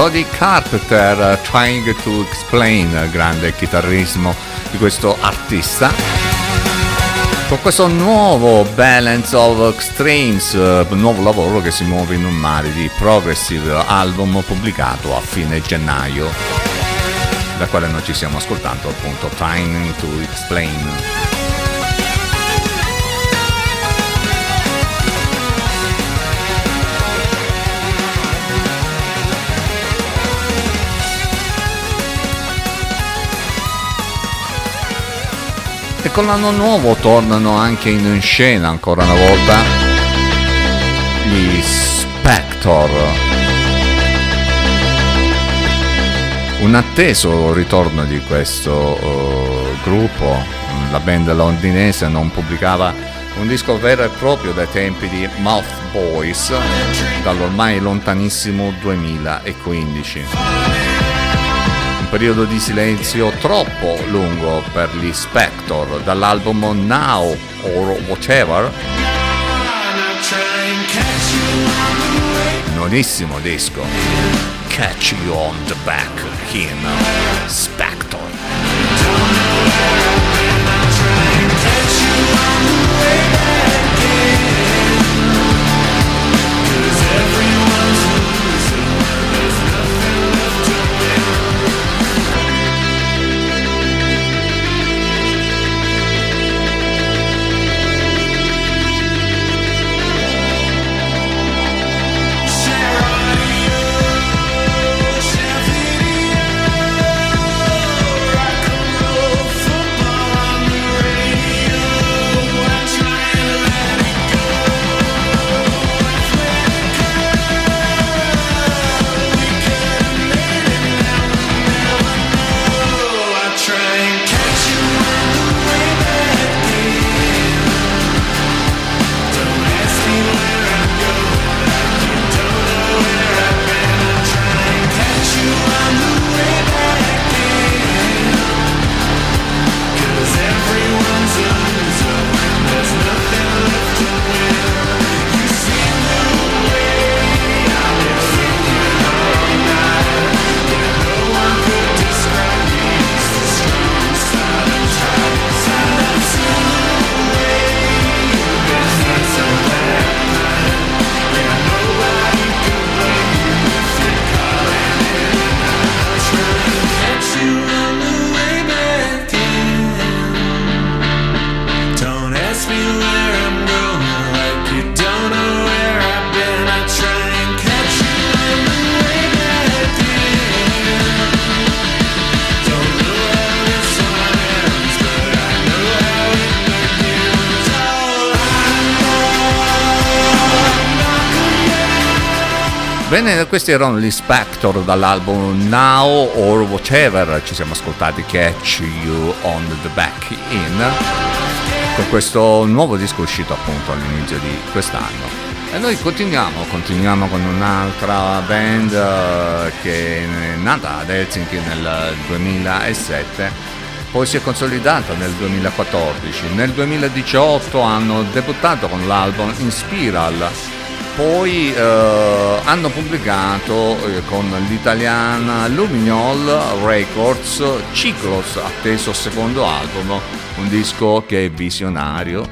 Cody Carpenter eh, Trying to Explain, il grande chitarrismo di questo artista. Con questo nuovo Balance of Extremes, eh, nuovo lavoro che si muove in un mare di progressive album pubblicato a fine gennaio, da quale noi ci stiamo ascoltando appunto Trying to Explain. E con l'anno nuovo tornano anche in scena ancora una volta gli Spector. Un atteso ritorno di questo eh, gruppo, la band londinese non pubblicava un disco vero e proprio dai tempi di Mouth Boys dall'ormai lontanissimo 2015 un periodo di silenzio troppo lungo per gli Spector dall'album Now or Whatever. Nonissimo disco. Catch You on the Back in Spector. Questi erano gli Spector dall'album Now or Whatever, ci siamo ascoltati Catch You on the Back In, con questo nuovo disco uscito appunto all'inizio di quest'anno. E noi continuiamo, continuiamo con un'altra band eh, che è nata ad Helsinki nel 2007, poi si è consolidata nel 2014, nel 2018 hanno debuttato con l'album In Spiral, poi eh, hanno pubblicato eh, con l'italiana Lumignol Records Ciclos, atteso secondo album, un disco che è visionario,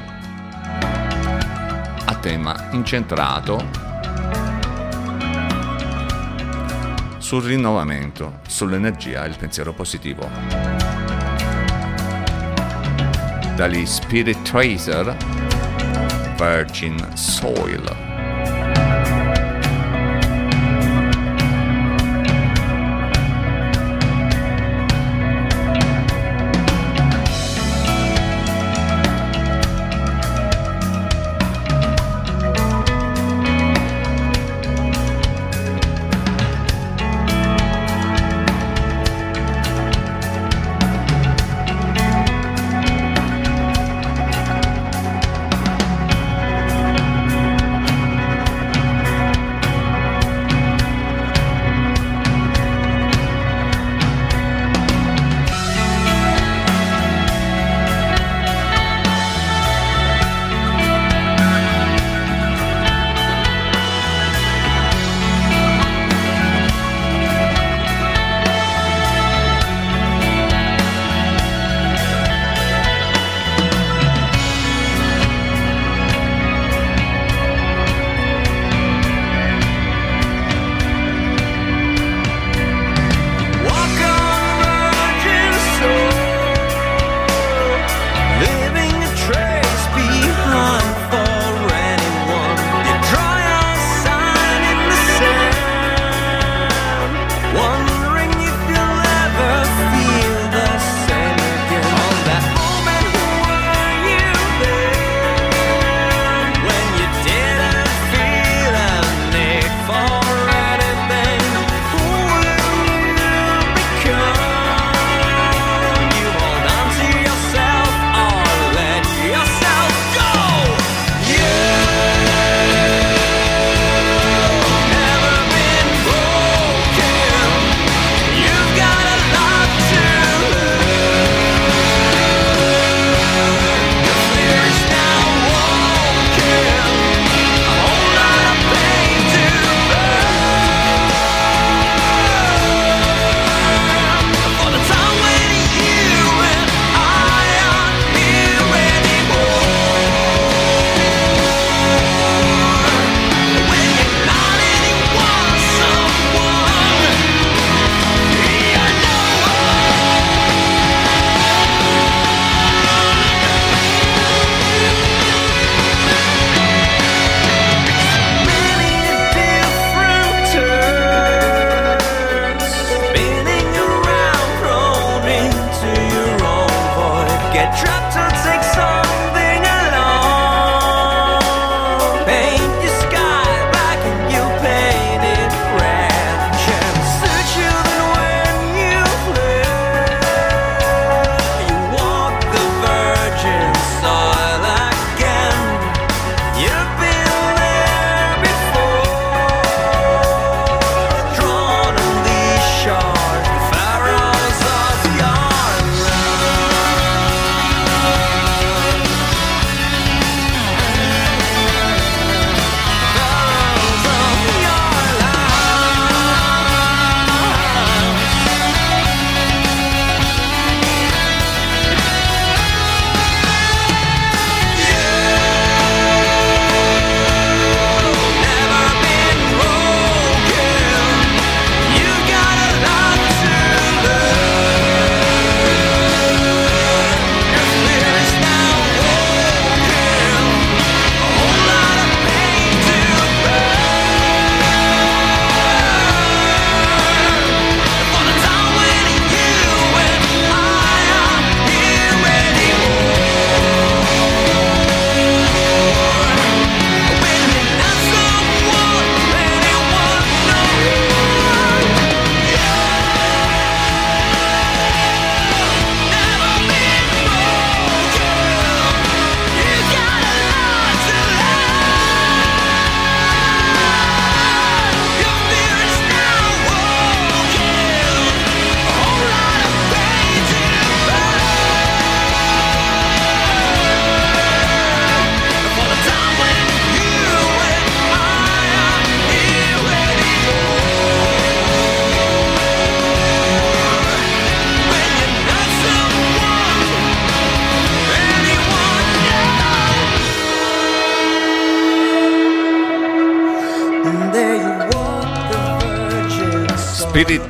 a tema incentrato sul rinnovamento, sull'energia e il pensiero positivo. Dagli Spirit Tracer, Virgin Soil.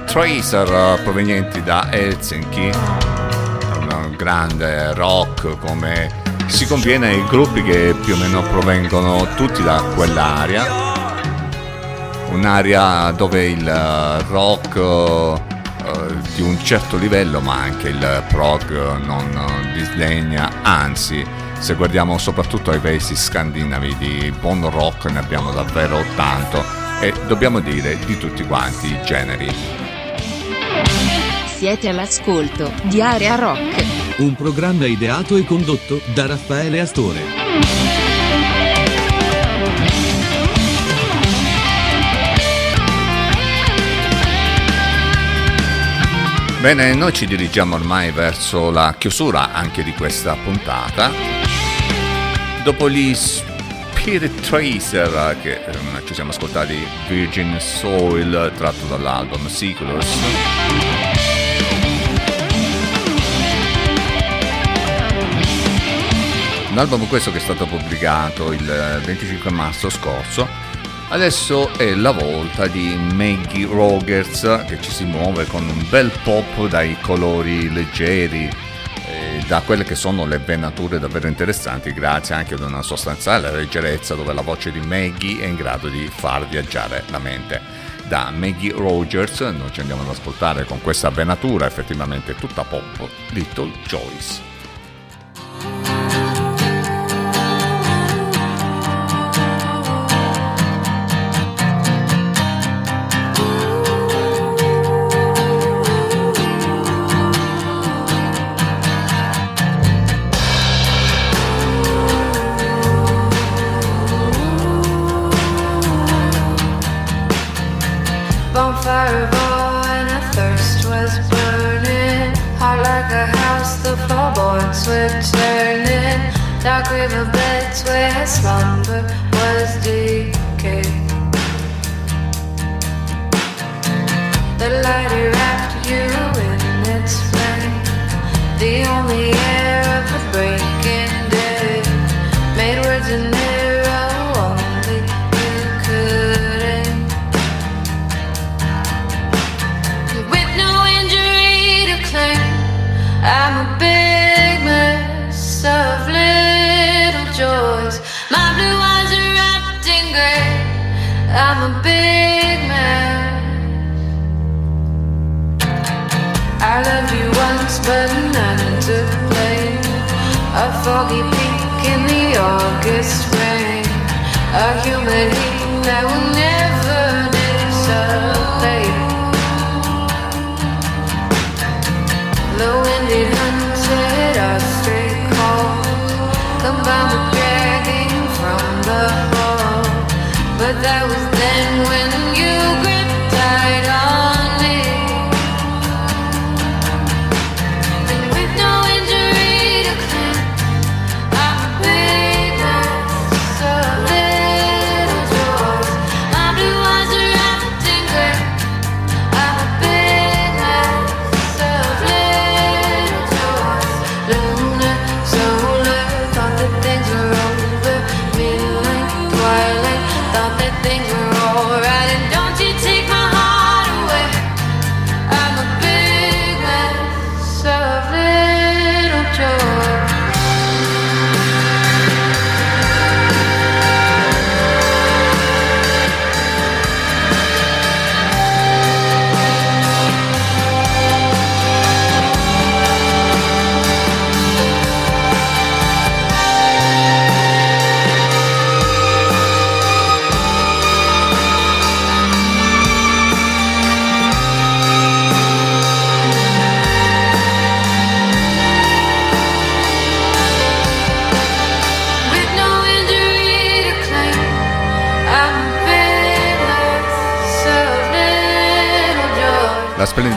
Tracer eh, provenienti da Helsinki, un grande rock come si conviene ai gruppi che più o meno provengono tutti da quell'area, un'area dove il eh, rock eh, di un certo livello ma anche il prog non disdegna, anzi se guardiamo soprattutto ai paesi scandinavi di buon rock ne abbiamo davvero tanto e dobbiamo dire di tutti quanti i generi. Siete all'ascolto di Area Rock. Un programma ideato e condotto da Raffaele Astore. Bene, noi ci dirigiamo ormai verso la chiusura anche di questa puntata. Dopo gli Spirit Tracer che ehm, ci siamo ascoltati Virgin Soil tratto dall'album Sequelers. Un album questo che è stato pubblicato il 25 marzo scorso. Adesso è la volta di Maggie Rogers che ci si muove con un bel pop dai colori leggeri, eh, da quelle che sono le venature davvero interessanti, grazie anche ad una sostanziale leggerezza dove la voce di Maggie è in grado di far viaggiare la mente. Da Maggie Rogers noi ci andiamo ad ascoltare con questa venatura effettivamente tutta pop, Little Joyce.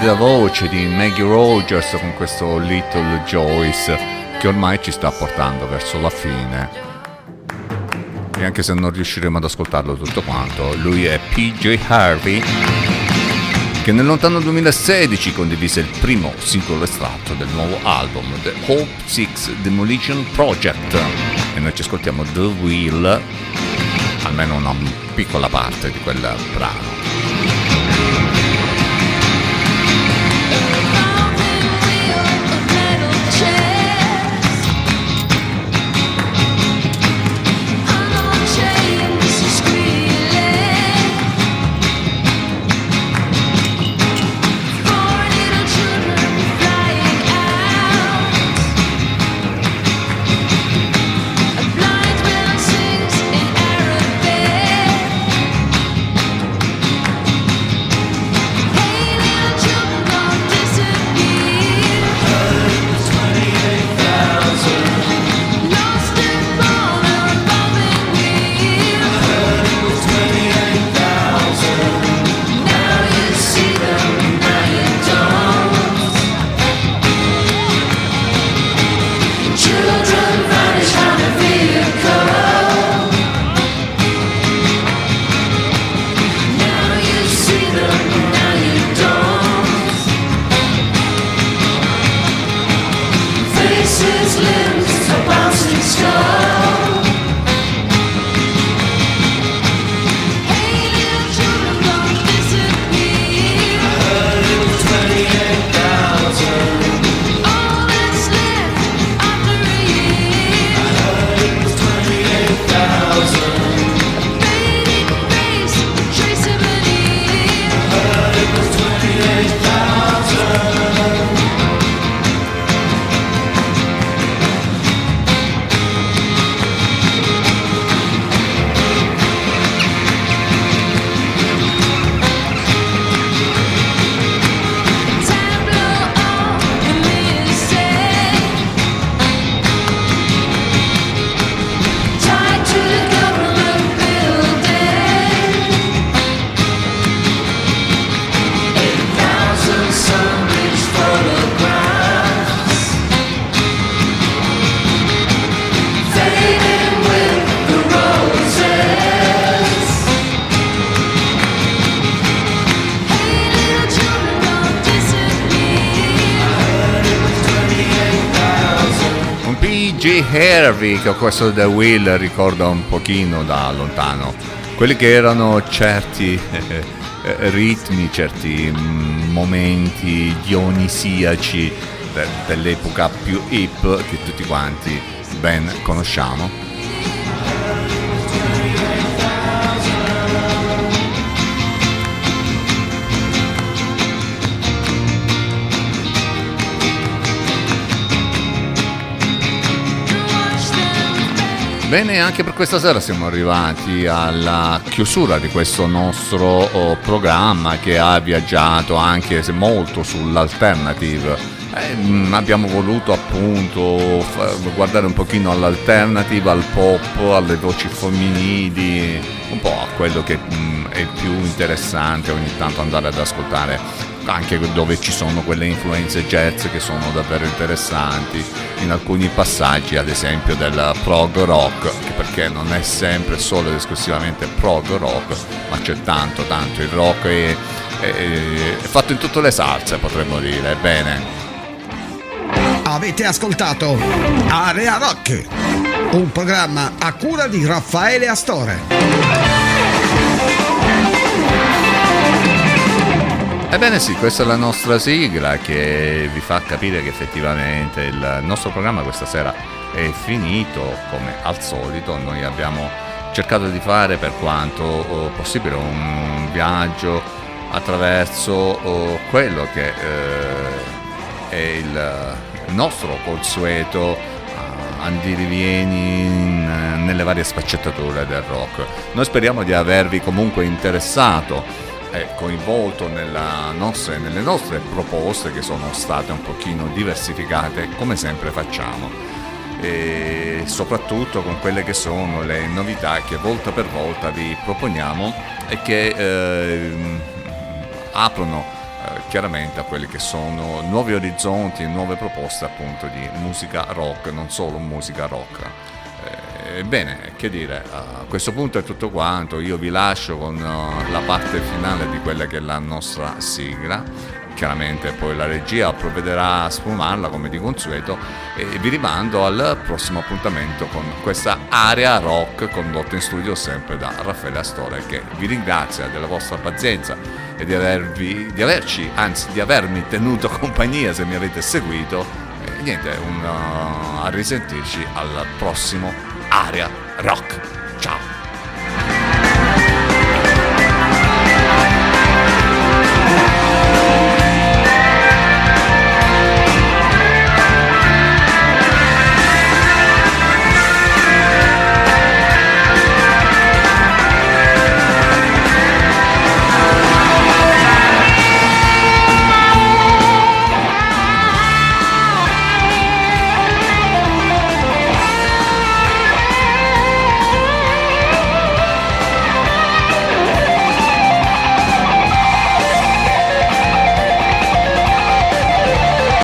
Splendida voce di Maggie Rogers con questo Little Joyce che ormai ci sta portando verso la fine. E anche se non riusciremo ad ascoltarlo tutto quanto, lui è PJ Harvey che nel lontano 2016 condivise il primo singolo estratto del nuovo album The Hope Six Demolition Project e noi ci ascoltiamo The Wheel almeno una piccola parte di quel brano. Harvey che questo The Will ricorda un pochino da lontano quelli che erano certi eh, ritmi, certi mm, momenti dionisiaci de- dell'epoca più hip che tutti quanti ben conosciamo. Bene, anche per questa sera siamo arrivati alla chiusura di questo nostro oh, programma che ha viaggiato anche se molto sull'alternative. Eh, mm, abbiamo voluto appunto guardare un pochino all'alternative, al pop, alle voci femminili, un po' a quello che mm, è più interessante ogni tanto andare ad ascoltare anche dove ci sono quelle influenze jazz che sono davvero interessanti. In alcuni passaggi ad esempio del prog rock perché non è sempre solo ed esclusivamente prog rock ma c'è tanto tanto il rock è, è- è fatto in tutte le salse potremmo dire. Bene. Avete ascoltato Area Rock, un programma a cura di Raffaele Astore. Ebbene sì, questa è la nostra sigla che vi fa capire che effettivamente il nostro programma questa sera è finito come al solito. Noi abbiamo cercato di fare per quanto oh, possibile un viaggio attraverso oh, quello che eh, è il nostro consueto ah, andirivieni nelle varie sfaccettature del rock. Noi speriamo di avervi comunque interessato e coinvolto nella nostra- nelle nostre proposte che sono state un pochino diversificate come sempre facciamo e soprattutto con quelle che sono le novità che volta per volta vi proponiamo e che ehm, aprono eh, chiaramente a quelli che sono nuovi orizzonti e nuove proposte appunto di musica rock, non solo musica rock. Bene, che dire, a questo punto è tutto quanto, io vi lascio con eh, la parte finale di quella che è la nostra sigla, chiaramente poi la regia provvederà a sfumarla come di consueto e vi rimando al prossimo appuntamento con questa area rock condotta in studio sempre da Raffaele Astore che vi ringrazia della vostra pazienza e di, avervi, di averci, anzi di avermi tenuto compagnia se mi avete seguito. E niente, un, uh, a risentirci al prossimo Area Rock. Ciao!